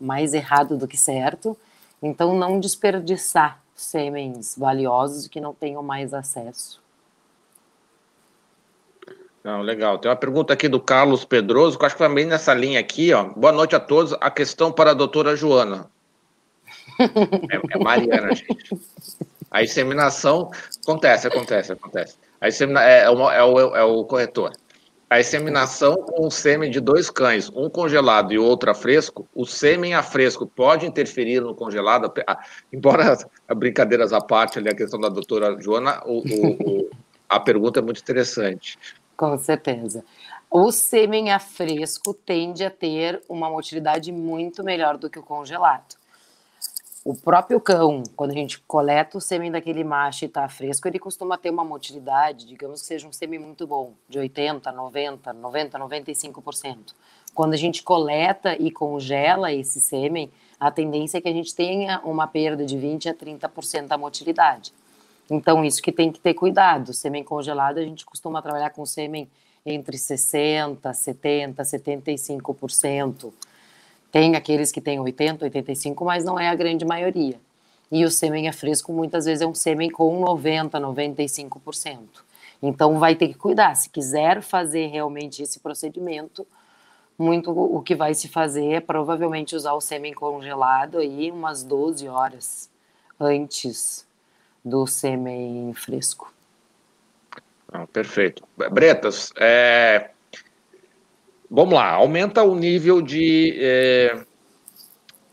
mais errado do que certo. Então, não desperdiçar sêmens valiosos que não tenham mais acesso. Não, legal. Tem uma pergunta aqui do Carlos Pedroso, que eu acho que também nessa linha aqui, ó. Boa noite a todos. A questão para a doutora Joana. É, é Mariana, gente. A inseminação acontece, acontece, acontece. A insemina, é, é, o, é, o, é o corretor. A inseminação com o sêmen de dois cães, um congelado e outro a fresco, o sêmen a fresco pode interferir no congelado? Embora a brincadeiras à parte ali, a questão da doutora Joana, o, o, a pergunta é muito interessante. Com certeza. O sêmen a fresco tende a ter uma motilidade muito melhor do que o congelado. O próprio cão, quando a gente coleta o sêmen daquele macho e está fresco, ele costuma ter uma motilidade, digamos que seja um sêmen muito bom, de 80, 90, 90, 95%. Quando a gente coleta e congela esse sêmen, a tendência é que a gente tenha uma perda de 20 a 30% da motilidade. Então, isso que tem que ter cuidado. Sêmen congelado, a gente costuma trabalhar com sêmen entre 60%, 70%, 75%. Tem aqueles que têm 80%, 85%, mas não é a grande maioria. E o sêmen é fresco, muitas vezes é um sêmen com 90%, 95%. Então, vai ter que cuidar. Se quiser fazer realmente esse procedimento, muito o que vai se fazer é provavelmente usar o sêmen congelado aí umas 12 horas antes do sêmen fresco. Ah, perfeito. Bretas, é... vamos lá, aumenta o nível de, é...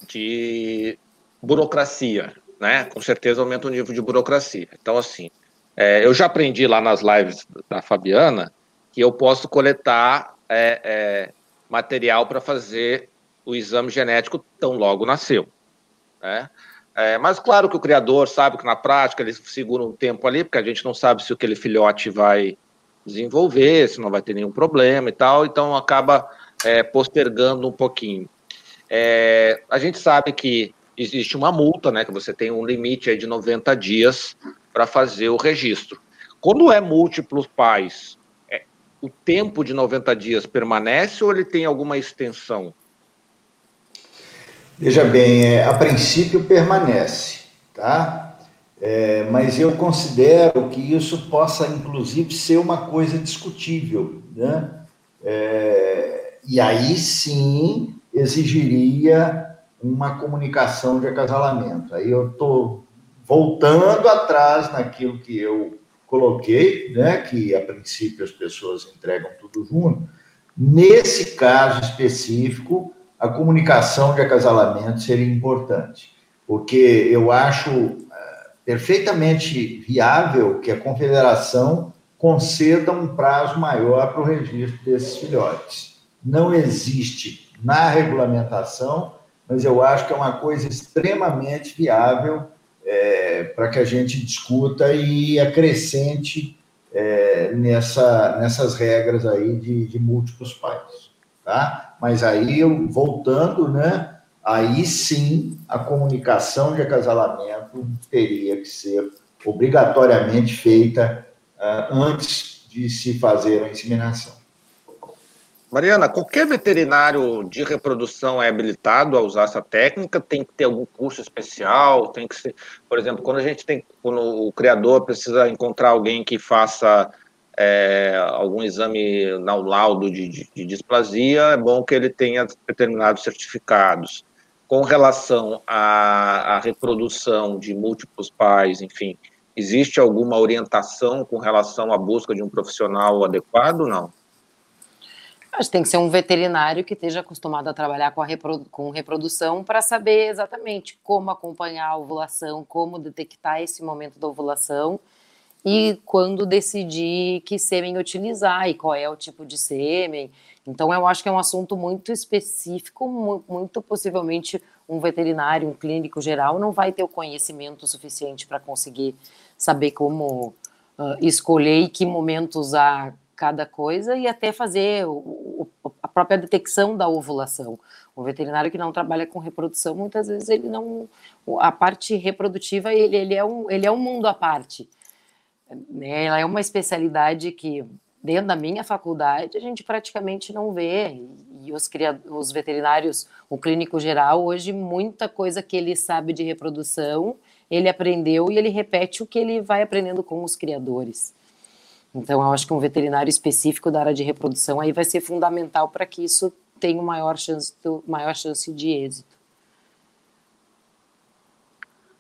de burocracia, né? Com certeza aumenta o nível de burocracia. Então, assim, é... eu já aprendi lá nas lives da Fabiana que eu posso coletar é, é, material para fazer o exame genético tão logo nasceu, né? É, mas claro que o criador sabe que na prática ele segura um tempo ali, porque a gente não sabe se aquele filhote vai desenvolver, se não vai ter nenhum problema e tal, então acaba é, postergando um pouquinho. É, a gente sabe que existe uma multa, né, que você tem um limite de 90 dias para fazer o registro. Quando é múltiplos pais, é, o tempo de 90 dias permanece ou ele tem alguma extensão? Veja bem, é, a princípio permanece, tá? É, mas eu considero que isso possa, inclusive, ser uma coisa discutível, né? É, e aí sim exigiria uma comunicação de acasalamento. Aí eu estou voltando atrás naquilo que eu coloquei, né? Que a princípio as pessoas entregam tudo junto. Nesse caso específico, a comunicação de acasalamento seria importante, porque eu acho eh, perfeitamente viável que a confederação conceda um prazo maior para o registro desses filhotes. Não existe na regulamentação, mas eu acho que é uma coisa extremamente viável é, para que a gente discuta e acrescente é, nessa, nessas regras aí de, de múltiplos pais, tá? Mas aí, voltando, né? Aí sim a comunicação de acasalamento teria que ser obrigatoriamente feita uh, antes de se fazer a inseminação. Mariana, qualquer veterinário de reprodução é habilitado a usar essa técnica? Tem que ter algum curso especial? Tem que ser, por exemplo, quando a gente tem, quando o criador precisa encontrar alguém que faça é, algum exame no laudo de, de, de, displasia, é bom que ele tenha determinados certificados. Com relação à, à reprodução de múltiplos pais, enfim, existe alguma orientação com relação à busca de um profissional adequado não? Acho que tem que ser um veterinário que esteja acostumado a trabalhar com, a reprodu com reprodução para saber exatamente como acompanhar a ovulação, como detectar esse momento da ovulação e quando decidir que sêmen utilizar e qual é o tipo de sêmen. Então, eu acho que é um assunto muito específico, muito possivelmente um veterinário, um clínico geral não vai ter o conhecimento suficiente para conseguir saber como uh, escolher e que momento usar cada coisa e até fazer o, o, a própria detecção da ovulação. O veterinário que não trabalha com reprodução, muitas vezes ele não, a parte reprodutiva ele, ele é um ele é um mundo à parte né, ela é uma especialidade que, dentro da minha faculdade, a gente praticamente não vê. E os, os veterinários, o clínico geral, hoje, muita coisa que ele sabe de reprodução, ele aprendeu e ele repete o que ele vai aprendendo com os criadores. Então, eu acho que um veterinário específico da área de reprodução aí vai ser fundamental para que isso tenha maior chance, maior chance de êxito.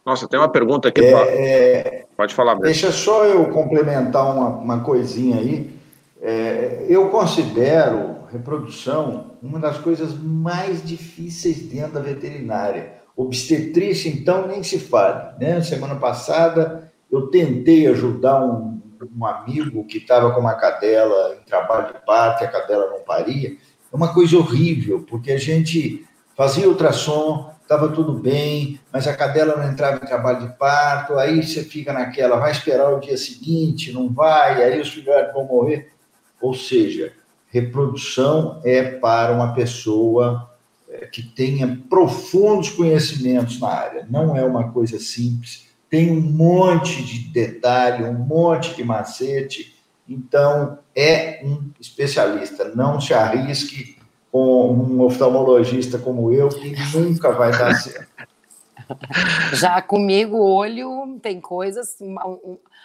Nossa, tem uma pergunta aqui. É, é, Pode falar, Beto. Deixa só eu complementar uma, uma coisinha aí. É, eu considero reprodução uma das coisas mais difíceis dentro da veterinária. Obstetrícia, então, nem se fale. Né? Semana passada, eu tentei ajudar um, um amigo que estava com uma cadela em trabalho de parto, a cadela não paria. É uma coisa horrível, porque a gente fazia ultrassom, estava tudo bem, mas a cadela não entrava em trabalho de parto, aí você fica naquela, vai esperar o dia seguinte, não vai, aí os filhotes vão morrer. Ou seja, reprodução é para uma pessoa é, que tenha profundos conhecimentos na área, não é uma coisa simples, tem um monte de detalhe, um monte de macete, então é um especialista, não se arrisque com um oftalmologista como eu, que nunca vai dar certo. Já comigo, o olho tem coisas,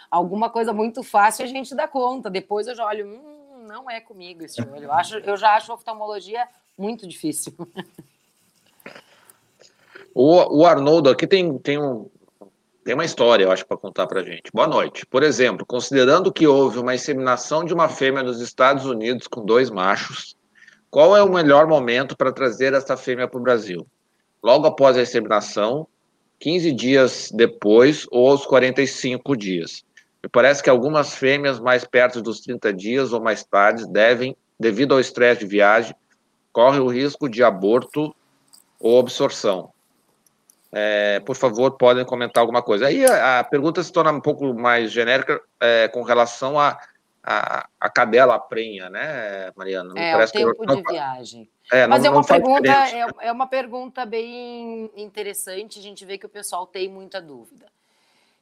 alguma coisa muito fácil a gente dá conta. Depois eu já olho, hum, não é comigo esse olho. Eu, acho, eu já acho oftalmologia muito difícil. O, o Arnoldo aqui tem, tem, um, tem uma história, eu acho, para contar para gente. Boa noite. Por exemplo, considerando que houve uma inseminação de uma fêmea nos Estados Unidos com dois machos, qual é o melhor momento para trazer essa fêmea para o Brasil? Logo após a inseminação, 15 dias depois ou aos 45 dias. Me parece que algumas fêmeas mais perto dos 30 dias ou mais tarde devem, devido ao estresse de viagem, correm o risco de aborto ou absorção. é, por favor, podem comentar alguma coisa. Aí a, a pergunta se torna um pouco mais genérica é, com relação a, a, a, cadela prenha, né, Mariana? Me é, o tempo de viagem. É, Mas não, é, uma pergunta, é, é uma pergunta bem interessante, a gente vê que o pessoal tem muita dúvida.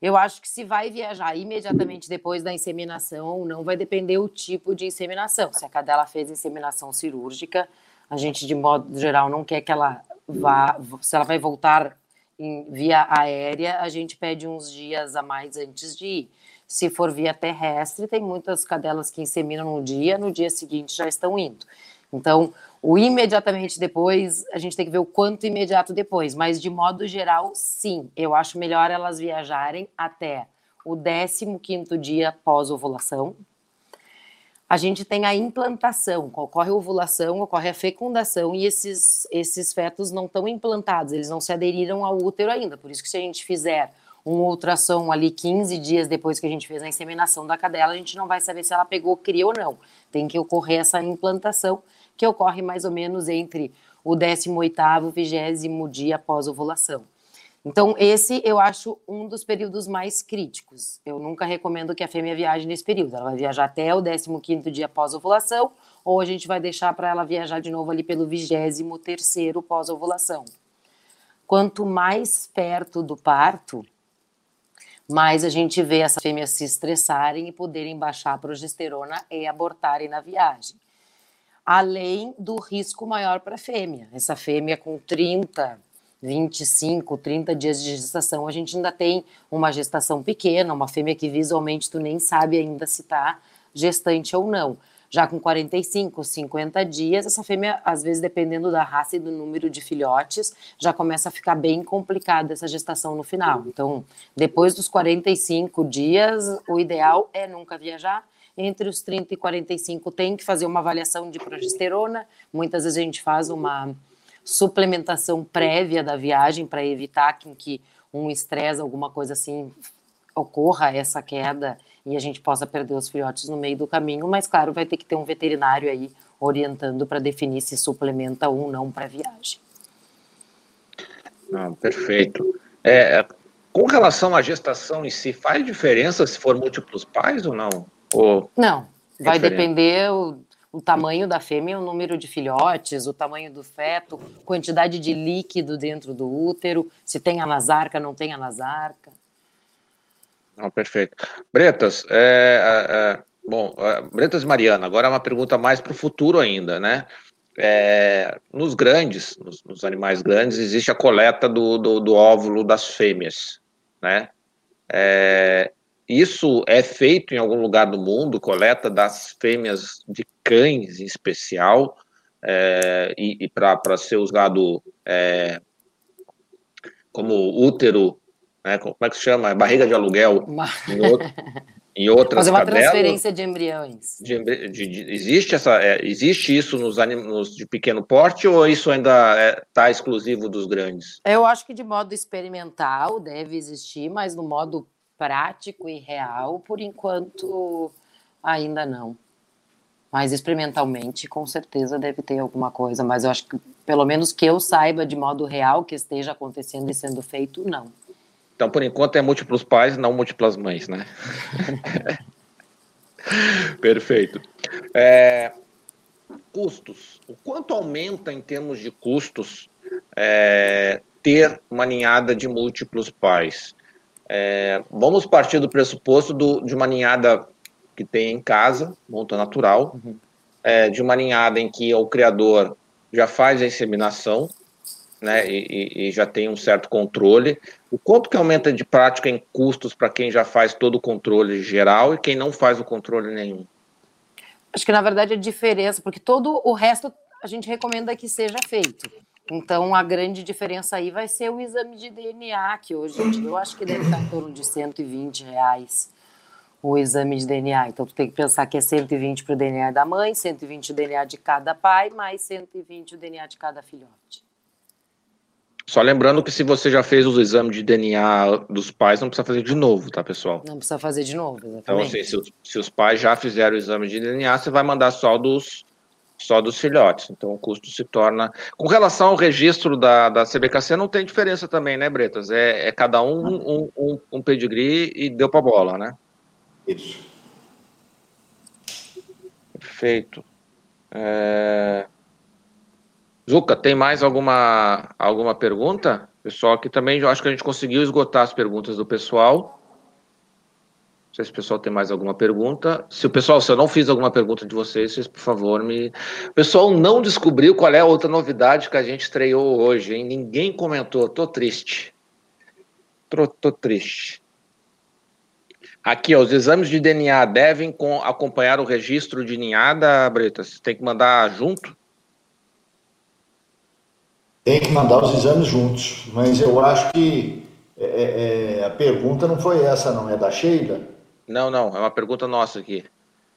Eu acho que se vai viajar imediatamente depois da inseminação ou não, vai depender o tipo de inseminação. Se a cadela fez inseminação cirúrgica, a gente, de modo geral, não quer que ela vá. Se ela vai voltar em, via aérea, a gente pede uns dias a mais antes de ir. Se for via terrestre, tem muitas cadelas que inseminam no dia, no dia seguinte já estão indo. Então, o imediatamente depois, a gente tem que ver o quanto imediato depois, mas de modo geral, sim, eu acho melhor elas viajarem até o 15 dia pós-ovulação, a gente tem a implantação, ocorre a ovulação, ocorre a fecundação e esses, esses fetos não estão implantados, eles não se aderiram ao útero ainda. Por isso que se a gente fizer um ultrassom ali 15 dias depois que a gente fez a inseminação da cadela, a gente não vai saber se ela pegou cria ou não. Tem que ocorrer essa implantação, que ocorre mais ou menos entre o 18º e 20 dia após ovulação. Então, esse eu acho um dos períodos mais críticos. Eu nunca recomendo que a fêmea viaje nesse período. Ela vai viajar até o 15º dia pós-ovulação, ou a gente vai deixar para ela viajar de novo ali pelo 23º pós-ovulação. Quanto mais perto do parto, mais a gente vê essas fêmeas se estressarem e poderem baixar a progesterona e abortarem na viagem. Além do risco maior para a fêmea. Essa fêmea com 30, 25, 30 dias de gestação, a gente ainda tem uma gestação pequena, uma fêmea que visualmente tu nem sabe ainda se está gestante ou não. Já com 45, 50 dias, essa fêmea, às vezes, dependendo da raça e do número de filhotes, já começa a ficar bem complicada essa gestação no final. Então, depois dos 45 dias, o ideal é nunca viajar. Entre os 30 e 45 tem que fazer uma avaliação de progesterona. Muitas vezes a gente faz uma suplementação prévia da viagem para evitar que, que um estresse, alguma coisa assim, ocorra essa queda e a gente possa perder os filhotes no meio do caminho, mas claro, vai ter que ter um veterinário aí orientando para definir se suplementa ou não para viagem. Não, perfeito. É, com relação à gestação em si, faz diferença se for múltiplos pais ou não? Ou não, vai depender o, o tamanho da fêmea, o número de filhotes, o tamanho do feto, quantidade de líquido dentro do útero, se tem anasarca, não tem anasarca. Não, perfeito. Bretas, é, é, é bom, é, Bretas Mariana, agora é uma pergunta mais para o futuro ainda, né? É, nos grandes, nos, nos, animais grandes, existe a coleta do, do, do óvulo das fêmeas, né? É, isso é feito em algum lugar do mundo, coleta das fêmeas de cães em especial, é, e, e para ser usado é, como útero, né, como é que se chama? Barriga de aluguel em, outro, em outras Fazer uma cadelas, transferência de embriões. De, de, de, existe, essa, é, existe isso nos animais de pequeno porte ou isso ainda está é, exclusivo dos grandes? Eu acho que de modo experimental deve existir, mas no modo prático e real, por enquanto ainda não. Mas experimentalmente, com certeza deve ter alguma coisa, mas eu acho que, pelo menos que eu saiba de modo real que esteja acontecendo e sendo feito, não. Então, por enquanto, é múltiplos pais, não múltiplas mães, né? Perfeito. É, custos. O quanto aumenta em termos de custos é, ter uma ninhada de múltiplos pais? É, vamos partir do pressuposto do, de uma ninhada que tem em casa, monta natural, uhum. é, de uma ninhada em que o criador já faz a inseminação, né, e, e, já tem um certo controle. O quanto que aumenta de prática em custos para quem já faz todo o controle geral e quem não faz o controle nenhum? Acho que na verdade a diferença, porque todo o resto a gente recomenda que seja feito. Então a grande diferença aí vai ser o exame de DNA, que hoje eu acho que deve estar em torno de 120 reais o exame de DNA. Então, tu tem que pensar que é 120 para o DNA da mãe, 120 o DNA de cada pai, mais 120 o DNA de cada filhote. Só lembrando que se você já fez os exames de DNA dos pais, não precisa fazer de novo, tá, pessoal? Não precisa fazer de novo, exatamente. Então, assim, se, os, se os pais já fizeram o exame de DNA, você vai mandar só dos, só dos filhotes. Então o custo se torna. Com relação ao registro da, da CBKC, não tem diferença também, né, Bretas? É, é cada um um, um, um pedigree e deu para bola, né? Isso. Perfeito. É... Zuca, tem mais alguma, alguma pergunta? Pessoal, aqui também eu acho que a gente conseguiu esgotar as perguntas do pessoal. Não sei se o pessoal tem mais alguma pergunta. Se o pessoal, se eu não fiz alguma pergunta de vocês, vocês, por favor, me. O pessoal não descobriu qual é a outra novidade que a gente estreou hoje, hein? Ninguém comentou. Tô triste. Tô, tô triste. Aqui, ó, os exames de DNA devem com, acompanhar o registro de ninhada, Bretas? Tem que mandar junto? Tem que mandar os exames juntos, mas eu acho que é, é, é a pergunta não foi essa, não, é da Sheila? Não, não, é uma pergunta nossa aqui.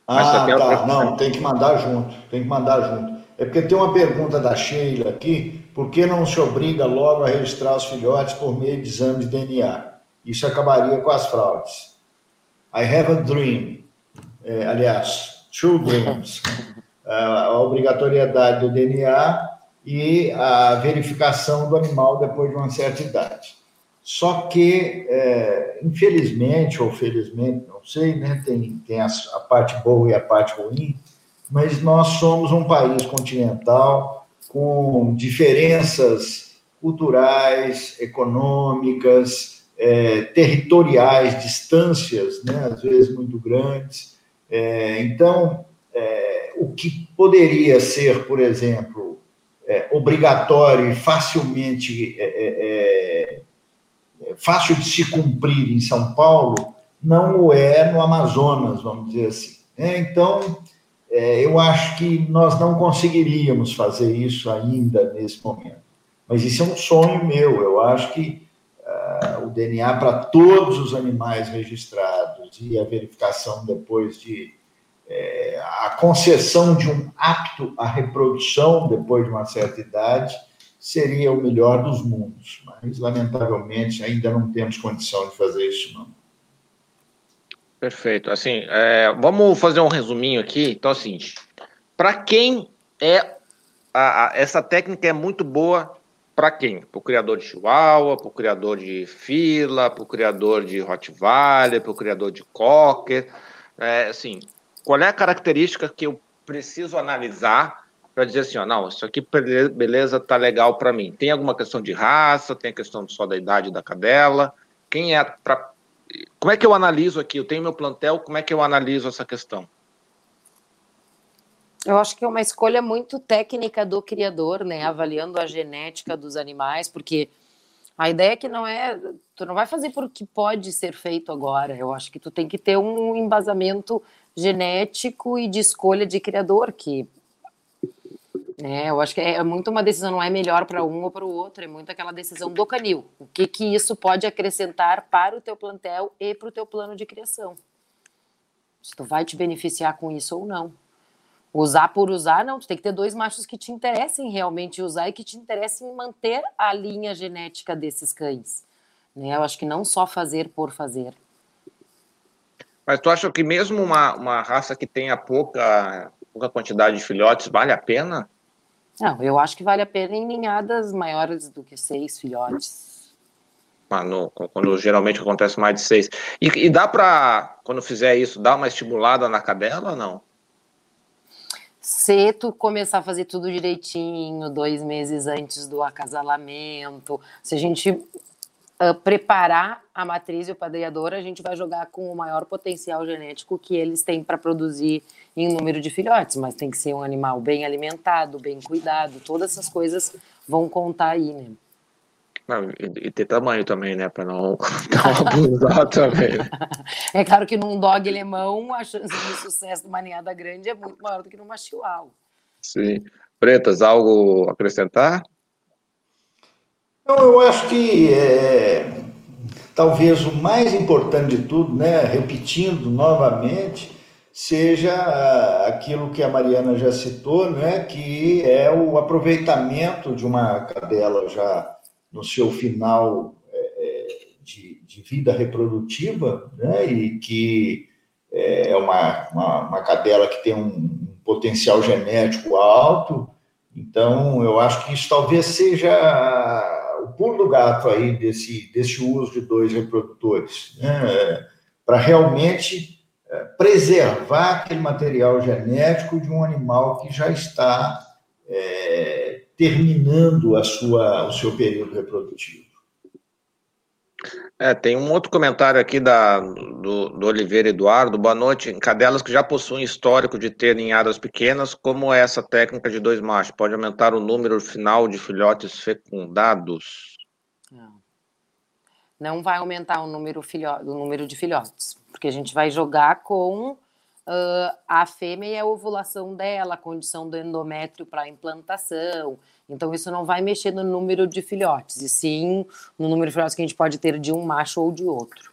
ah, tá, não, tem que mandar junto, tem que mandar junto. É porque tem uma pergunta da Sheila aqui, por que não se obriga logo a registrar os filhotes por meio de exame de DNA? Isso acabaria com as fraudes. I have a dream. É, aliás, two dreams. a obrigatoriedade do DNA e a verificação do animal depois de uma certa idade. Só que, é, infelizmente ou felizmente, não sei, né, tem, tem a, a, parte boa e a parte ruim, mas nós somos um país continental com diferenças culturais, econômicas, é, territoriais, distâncias, né, às vezes muito grandes. É, então, é, o que poderia ser, por exemplo, é, obrigatório e facilmente é, fácil de se cumprir em São Paulo, não o é no Amazonas, vamos dizer assim. É, então, é, eu acho que nós não conseguiríamos fazer isso ainda nesse momento. Mas isso é um sonho meu. Eu acho que uh, o DNA para todos os animais registrados e a verificação depois de é, a concessão de um apto à reprodução depois de uma certa idade seria o melhor dos mundos, mas lamentavelmente ainda não temos condição de fazer isso não. Perfeito. Assim, é, vamos fazer um resuminho aqui. Então, assim, para quem é a, a, essa técnica é muito boa para quem? Para o criador de Chihuahua, para o criador de fila, para o criador de Rottweiler, para o criador de Cocker. É, assim, qual é a característica que eu preciso analisar para dizer assim, ó, não, isso aqui beleza, tá legal para mim. Tem alguma questão de raça, tem a questão só da idade da cadela. Quem é pra... como é que eu analiso aqui? Eu tenho meu plantel, como é que eu analiso essa questão? Eu acho que é uma escolha muito técnica do criador, né, avaliando a genética dos animais, porque a ideia é que não é, tu não vai fazer porque pode ser feito agora. Eu acho que tu tem que ter um embasamento genético e de escolha de criador que é, eu acho que é muito uma decisão, não é melhor para um ou para o outro, é muito aquela decisão do canil. O que, que isso pode acrescentar para o teu plantel e para o teu plano de criação. Se tu vai te beneficiar com isso ou não. Usar por usar, não, tu tem que ter dois machos que te interessem realmente usar e que te interessem em manter a linha genética desses cães. Né? Eu acho que não só fazer por fazer. Mas tu acha que mesmo uma, uma raça que tenha pouca, pouca quantidade de filhotes vale a pena? Não, eu acho que vale a pena em ninhadas maiores do que seis filhotes. Ah, no, quando geralmente acontece mais de seis. E, e dá para, quando fizer isso, dar uma estimulada na cadela ou não? Se tu começar a fazer tudo direitinho, dois meses antes do acasalamento, se a gente uh, preparar a matriz e o padreador, a gente vai jogar com o maior potencial genético que eles têm para produzir em número de filhotes, mas tem que ser um animal bem alimentado, bem cuidado, todas essas coisas vão contar aí, né? Não, e, ter tamanho também, né? Para não, não abusar também. É claro que num dog alemão a chance de sucesso de uma ninhada grande é muito maior do que numa chihuahua. Sim. Pretas, algo acrescentar? Não, eu acho que é, talvez o mais importante de tudo, né? Repetindo novamente, seja aquilo que a Mariana já citou, né, que é o aproveitamento de uma cadela já no seu final é, é, de, de, vida reprodutiva, né, e que é uma, uma, uma cadela que tem um potencial genético alto. Então, eu acho que isso talvez seja o pulo do gato aí desse, desse uso de dois reprodutores, né? para realmente é, preservar aquele material genético de um animal que já está é, terminando a sua, o seu período reprodutivo. É, tem um outro comentário aqui da, do, do Oliveira Eduardo. Boa noite. Cadelas que já possuem histórico de ter ninhadas pequenas, como é essa técnica de dois machos? Pode aumentar o número final de filhotes fecundados? Não. Não vai aumentar o número, filho, o número de filhotes, porque a gente vai jogar com uh, a fêmea e a ovulação dela, a condição do endométrio para implantação, então, isso não vai mexer no número de filhotes, e sim no número de filhotes que a gente pode ter de um macho ou de outro.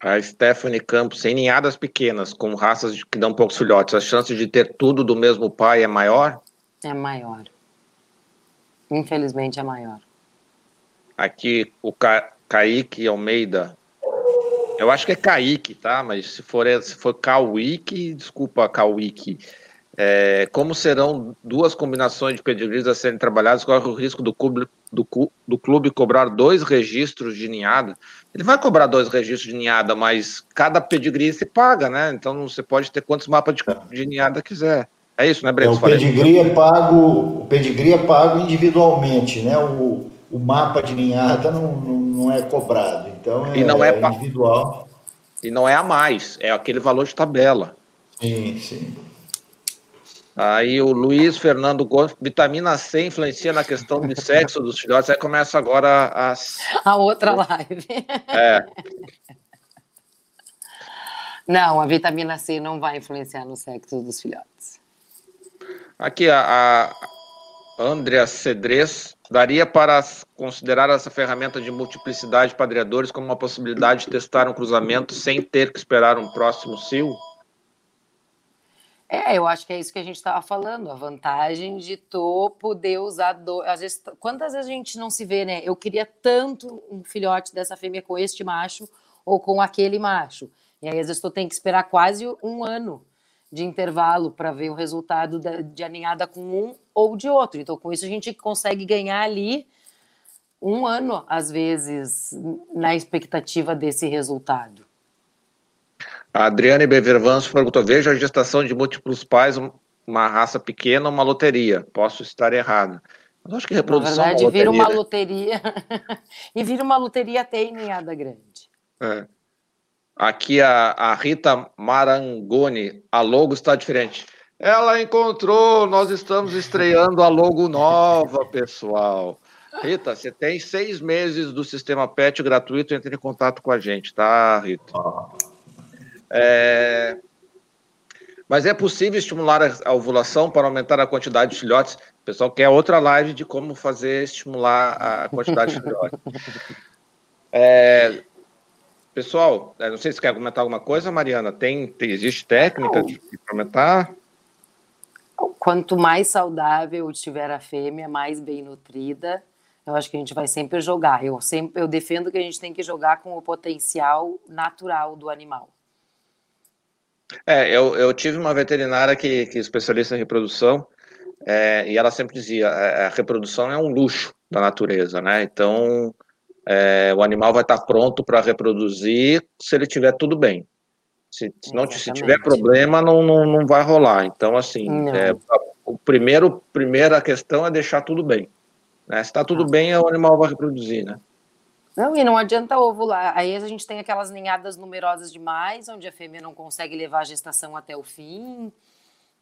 A Stephanie Campos, em ninhadas pequenas, com raças que dão poucos filhotes, a chance de ter tudo do mesmo pai é maior? É maior. Infelizmente é maior. Aqui, o Ca... Kaique Almeida. Eu acho que é Kaique, tá? Mas se for, se for Kawiki, desculpa, Kawiki. É, como serão duas combinações de pedigrees a serem trabalhadas, corre o risco do clube, do, do, clube cobrar dois registros de ninhada. Ele vai cobrar dois registros de ninhada, mas cada pedigree se paga, né? Então você pode ter quantos mapas de, de ninhada quiser. É isso, né, Breno? É, o pedigree é pago, o pedigree é pago individualmente, né? O, o mapa de ninhada não, não, não é cobrado. Então é, e não é, é individual. E não é a mais, é aquele valor de tabela. Sim, sim. Aí o Luiz Fernando Gomes, vitamina C influencia na questão de sexo dos filhotes. Aí começa agora as... a outra live. É. Não, a vitamina C não vai influenciar no sexo dos filhotes. Aqui a, a Andrea Cedres daria para considerar essa ferramenta de multiplicidade padreadores como uma possibilidade de testar um cruzamento sem ter que esperar um próximo cio? É, eu acho que é isso que a gente estava falando, a vantagem de tu poder usar do... às vezes, quantas vezes a gente não se vê, né? Eu queria tanto um filhote dessa fêmea com este macho ou com aquele macho. E aí às vezes tu tem que esperar quase um ano de intervalo para ver o resultado de aninhada com um ou de outro. Então com isso a gente consegue ganhar ali um ano às vezes na expectativa desse resultado. A Adriane Bevervanso perguntou: veja a gestação de múltiplos pais, uma raça pequena, uma loteria. Posso estar errado. Mas acho que reprodução. Na verdade, é uma vira uma né? loteria. e vira uma loteria até em ninhada grande. É. Aqui a, a Rita Marangoni, a logo está diferente. Ela encontrou, nós estamos estreando a logo nova, pessoal. Rita, você tem seis meses do sistema PET gratuito, entre em contato com a gente, tá, Rita? É... Mas é possível estimular a ovulação para aumentar a quantidade de filhotes? O pessoal quer outra live de como fazer estimular a quantidade de filhotes. É... Pessoal, é, não sei se quer comentar alguma coisa, Mariana. Tem, tem existe técnica de, de aumentar? Quanto mais saudável tiver a fêmea, mais bem nutrida, eu acho que a gente vai sempre jogar. Eu sempre eu defendo que a gente tem que jogar com o potencial natural do animal. É, eu, eu tive uma veterinária que, que é especialista em reprodução, é, e ela sempre dizia, a, é, a reprodução é um luxo da natureza, né? Então, é, o animal vai estar pronto para reproduzir se ele tiver tudo bem. Se, se não se tiver problema, não, não, não vai rolar. Então, assim, é, o primeiro primeira questão é deixar tudo bem. Né? Se está tudo ah. bem, o animal vai reproduzir, né? Não, e não adianta ovular. Aí a gente tem aquelas ninhadas numerosas demais, onde a fêmea não consegue levar a gestação até o fim.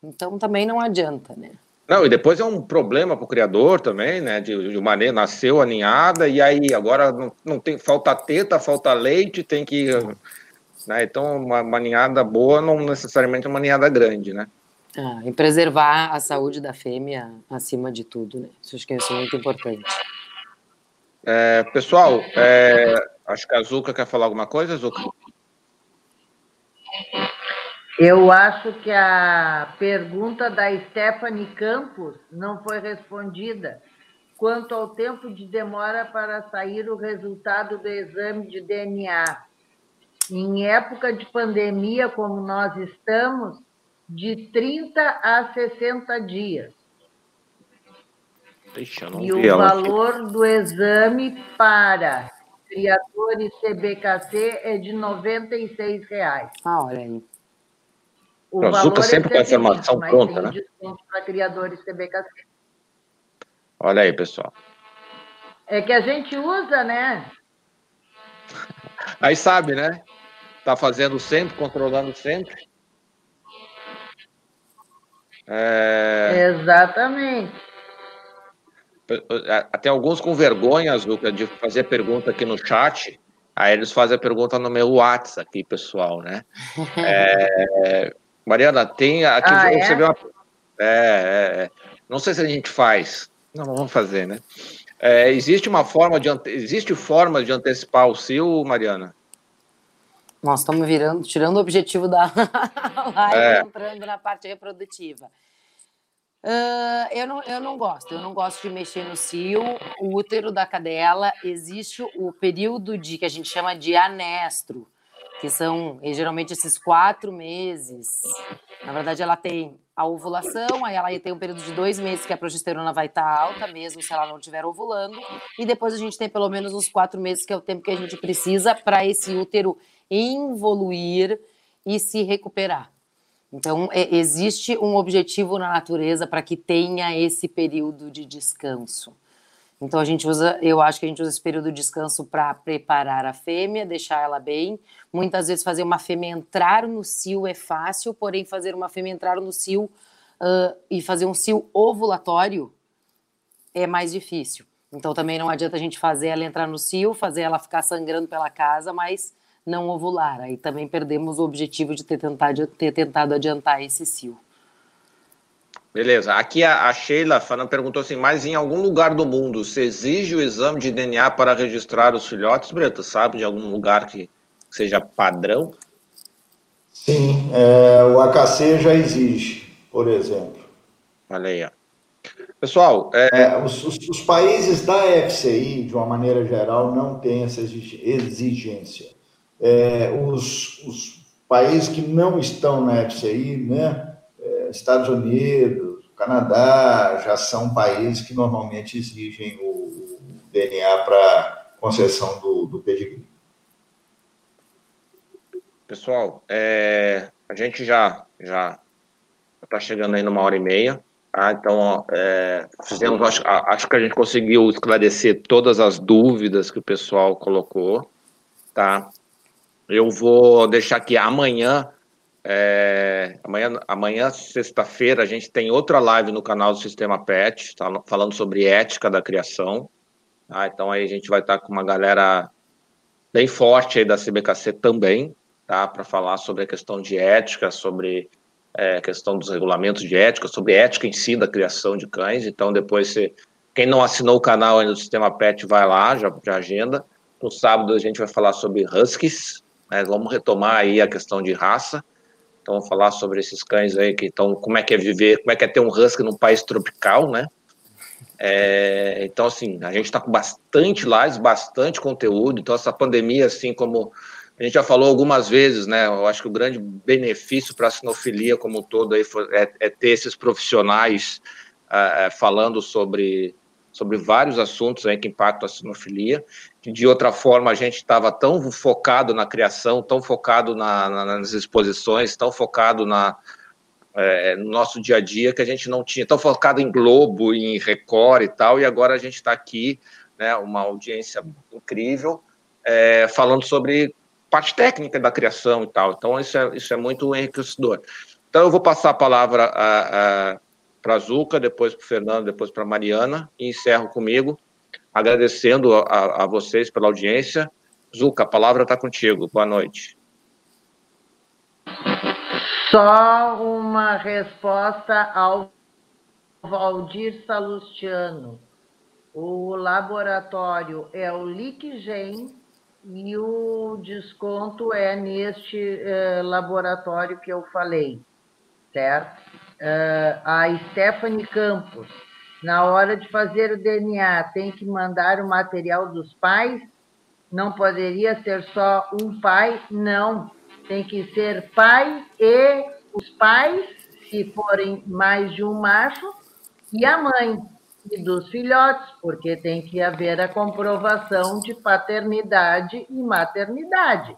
Então também não adianta, né? Não, e depois é um problema para o criador também, né? De, de maneira, nasceu a ninhada, e aí agora não, não tem, falta teta, falta leite, tem que. Né? Então, uma, uma ninhada boa não necessariamente é uma ninhada grande, né? Ah, e preservar a saúde da fêmea acima de tudo, né? Isso acho que é muito importante. É, pessoal, é, acho que a Zuca quer falar alguma coisa, Zuca? Eu acho que a pergunta da Stephanie Campos não foi respondida quanto ao tempo de demora para sair o resultado do exame de DNA. Em época de pandemia como nós estamos, de 30 a 60 dias. Deixa, e o valor do exame para criadores CBKC é de 96 reais. Ah, olha aí. O a Zuca sempre com a informação pronta, né? para criadores CBKC. Olha aí, pessoal. É que a gente usa, né? Aí sabe, né? Tá fazendo sempre, controlando sempre. É... Exatamente. Até alguns com vergonha, Zuca, de fazer pergunta aqui no chat. Aí eles fazem a pergunta no meu WhatsApp aqui, pessoal, né? É... Mariana, tem aqui ah, é? você é? uma. É, é, não sei se a gente faz. Não, vamos fazer, né? É, existe uma forma de existe forma de antecipar o CIO, Mariana? Nós estamos virando, tirando o objetivo da live, é. entrando na parte reprodutiva. Uh, eu, não, eu não gosto, eu não gosto de mexer no cio. O útero da cadela existe o período de que a gente chama de anestro, que são geralmente esses quatro meses. Na verdade, ela tem a ovulação, aí ela tem um período de dois meses que a progesterona vai estar tá alta, mesmo se ela não estiver ovulando, e depois a gente tem pelo menos uns quatro meses, que é o tempo que a gente precisa para esse útero involuir e se recuperar. Então, é, existe um objetivo na natureza para que tenha esse período de descanso. Então, a gente usa, eu acho que a gente usa esse período de descanso para preparar a fêmea, deixar ela bem. Muitas vezes, fazer uma fêmea entrar no cio é fácil, porém, fazer uma fêmea entrar no cio uh, e fazer um cio ovulatório é mais difícil. Então, também não adianta a gente fazer ela entrar no cio, fazer ela ficar sangrando pela casa, mas não ovular. Aí também perdemos o objetivo de ter tentado, ter tentado adiantar esse cio. Beleza. Aqui a, a Sheila falando, perguntou assim, mas em algum lugar do mundo se exige o exame de DNA para registrar os filhotes, Breta? Sabe de algum lugar que seja padrão? Sim, é, o AKC já exige, por exemplo. Olha aí, ó. Pessoal, é... É, os, os, os, países da FCI, de uma maneira geral, não têm essa exigência é, os, os, países que não estão na FCI, né, é, Estados Unidos, Canadá, já são países que normalmente exigem o, DNA para concessão do, do pedigree. Pessoal, é, a gente já já está chegando aí numa hora e meia. Tá? Então, é, fizemos, acho, acho que a gente conseguiu esclarecer todas as dúvidas que o pessoal colocou. Tá? Eu vou deixar aqui amanhã, é, amanhã, amanhã sexta-feira, a gente tem outra live no canal do Sistema PET, tá, falando sobre ética da criação. Tá? Então aí a gente vai estar com uma galera bem forte aí da CBKC também, tá? Para falar sobre a questão de ética, sobre é, questão dos regulamentos de ética, sobre ética em si da criação de cães. Então depois, se, quem não assinou o canal ainda do Sistema PET, vai lá, já, já agenda. No sábado a gente vai falar sobre huskies, né? Vamos retomar aí a questão de raça. Então, vamos falar sobre esses cães aí que estão, como é que é viver, como é que é ter um husky num país tropical, né? É, então, assim, a gente está com bastante lives, bastante conteúdo. Então, essa pandemia, assim como a gente já falou algumas vezes, né? Eu acho que o grande benefício para a sinofilia como um todo aí é, é, ter esses profissionais uh, falando sobre sobre vários assuntos aí que impactam a sinofilia. De outra forma, a gente estava tão focado na criação, tão focado na, na, nas exposições, tão focado na, é, no nosso dia a dia, que a gente não tinha, tão focado em Globo, em Record e tal, e agora a gente está aqui, né, uma audiência incrível, é, falando sobre parte técnica da criação e tal. Então, isso é, isso é muito enriquecedor. Então, eu vou passar a palavra a, a para Zuca, depois para o Fernando, depois para Mariana, e encerro comigo, agradecendo a, a vocês pela audiência. Zuca, a palavra está contigo. Boa noite. Só uma resposta ao Valdir Salustiano. O laboratório é o Liquigem e o desconto é neste eh, laboratório que eu falei, certo? Uh, a Stephanie Campos, na hora de fazer o DNA, tem que mandar o material dos pais? Não poderia ser só um pai? Não. Tem que ser pai e os pais se forem mais de um macho, e a mãe e dos filhotes, porque tem que haver a comprovação de paternidade e maternidade.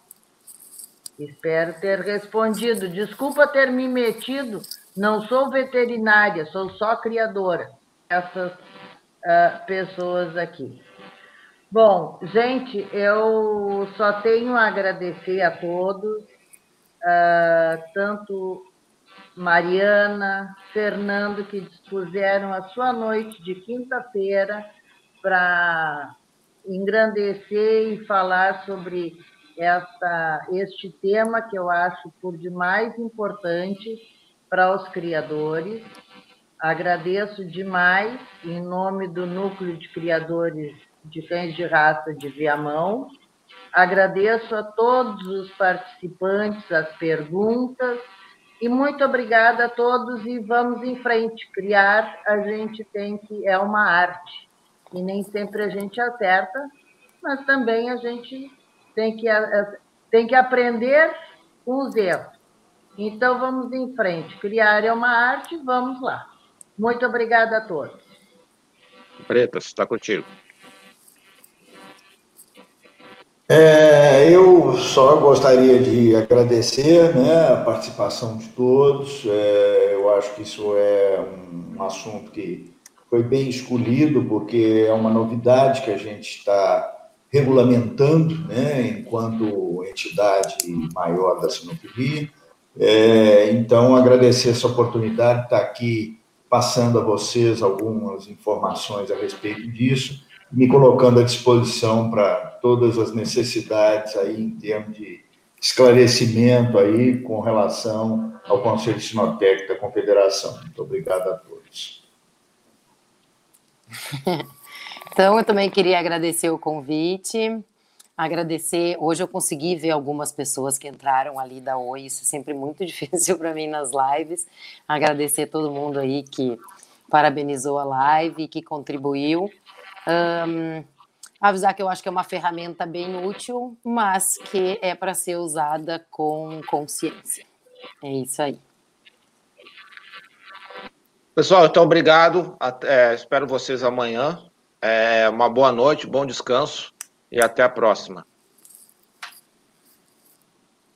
Espero ter respondido. Desculpa ter me metido, não sou veterinária, sou só criadora. Essas uh, pessoas aqui. Bom, gente, eu só tenho a agradecer a todos, uh, tanto Mariana, Fernando, que dispuseram a sua noite de quinta-feira para engrandecer e falar sobre esta, este tema que eu acho por demais importante para os criadores. Agradeço demais, em nome do Núcleo de Criadores de Cães de Raça de Viamão. Agradeço a todos os participantes, as perguntas e muito obrigada a todos e vamos em frente. Criar, a gente tem que é uma arte e nem sempre a gente acerta, mas também a gente tem que tem que aprender com os erros. Então vamos em frente. Criar é uma arte, vamos lá. Muito obrigada a todos. Preta, está contigo. É, eu só gostaria de agradecer né, a participação de todos. É, eu acho que isso é um assunto que foi bem escolhido, porque é uma novidade que a gente está regulamentando né, enquanto entidade maior da sinofilia. É, então, agradecer essa oportunidade de estar aqui passando a vocês algumas informações a respeito disso me colocando à disposição para todas as necessidades aí em termos de esclarecimento aí com relação ao Conselho Sinotécnico da Confederação. Muito obrigado a todos. Então, eu também queria agradecer o convite, agradecer. Hoje eu consegui ver algumas pessoas que entraram ali da Oi, isso é sempre muito difícil para mim nas lives. Agradecer todo mundo aí que parabenizou a live, que contribuiu. Um, avisar que eu acho que é uma ferramenta bem útil, mas que é para ser usada com consciência. É isso aí. Pessoal, então obrigado. Até, espero vocês amanhã. É, uma boa noite, bom descanso e até a próxima.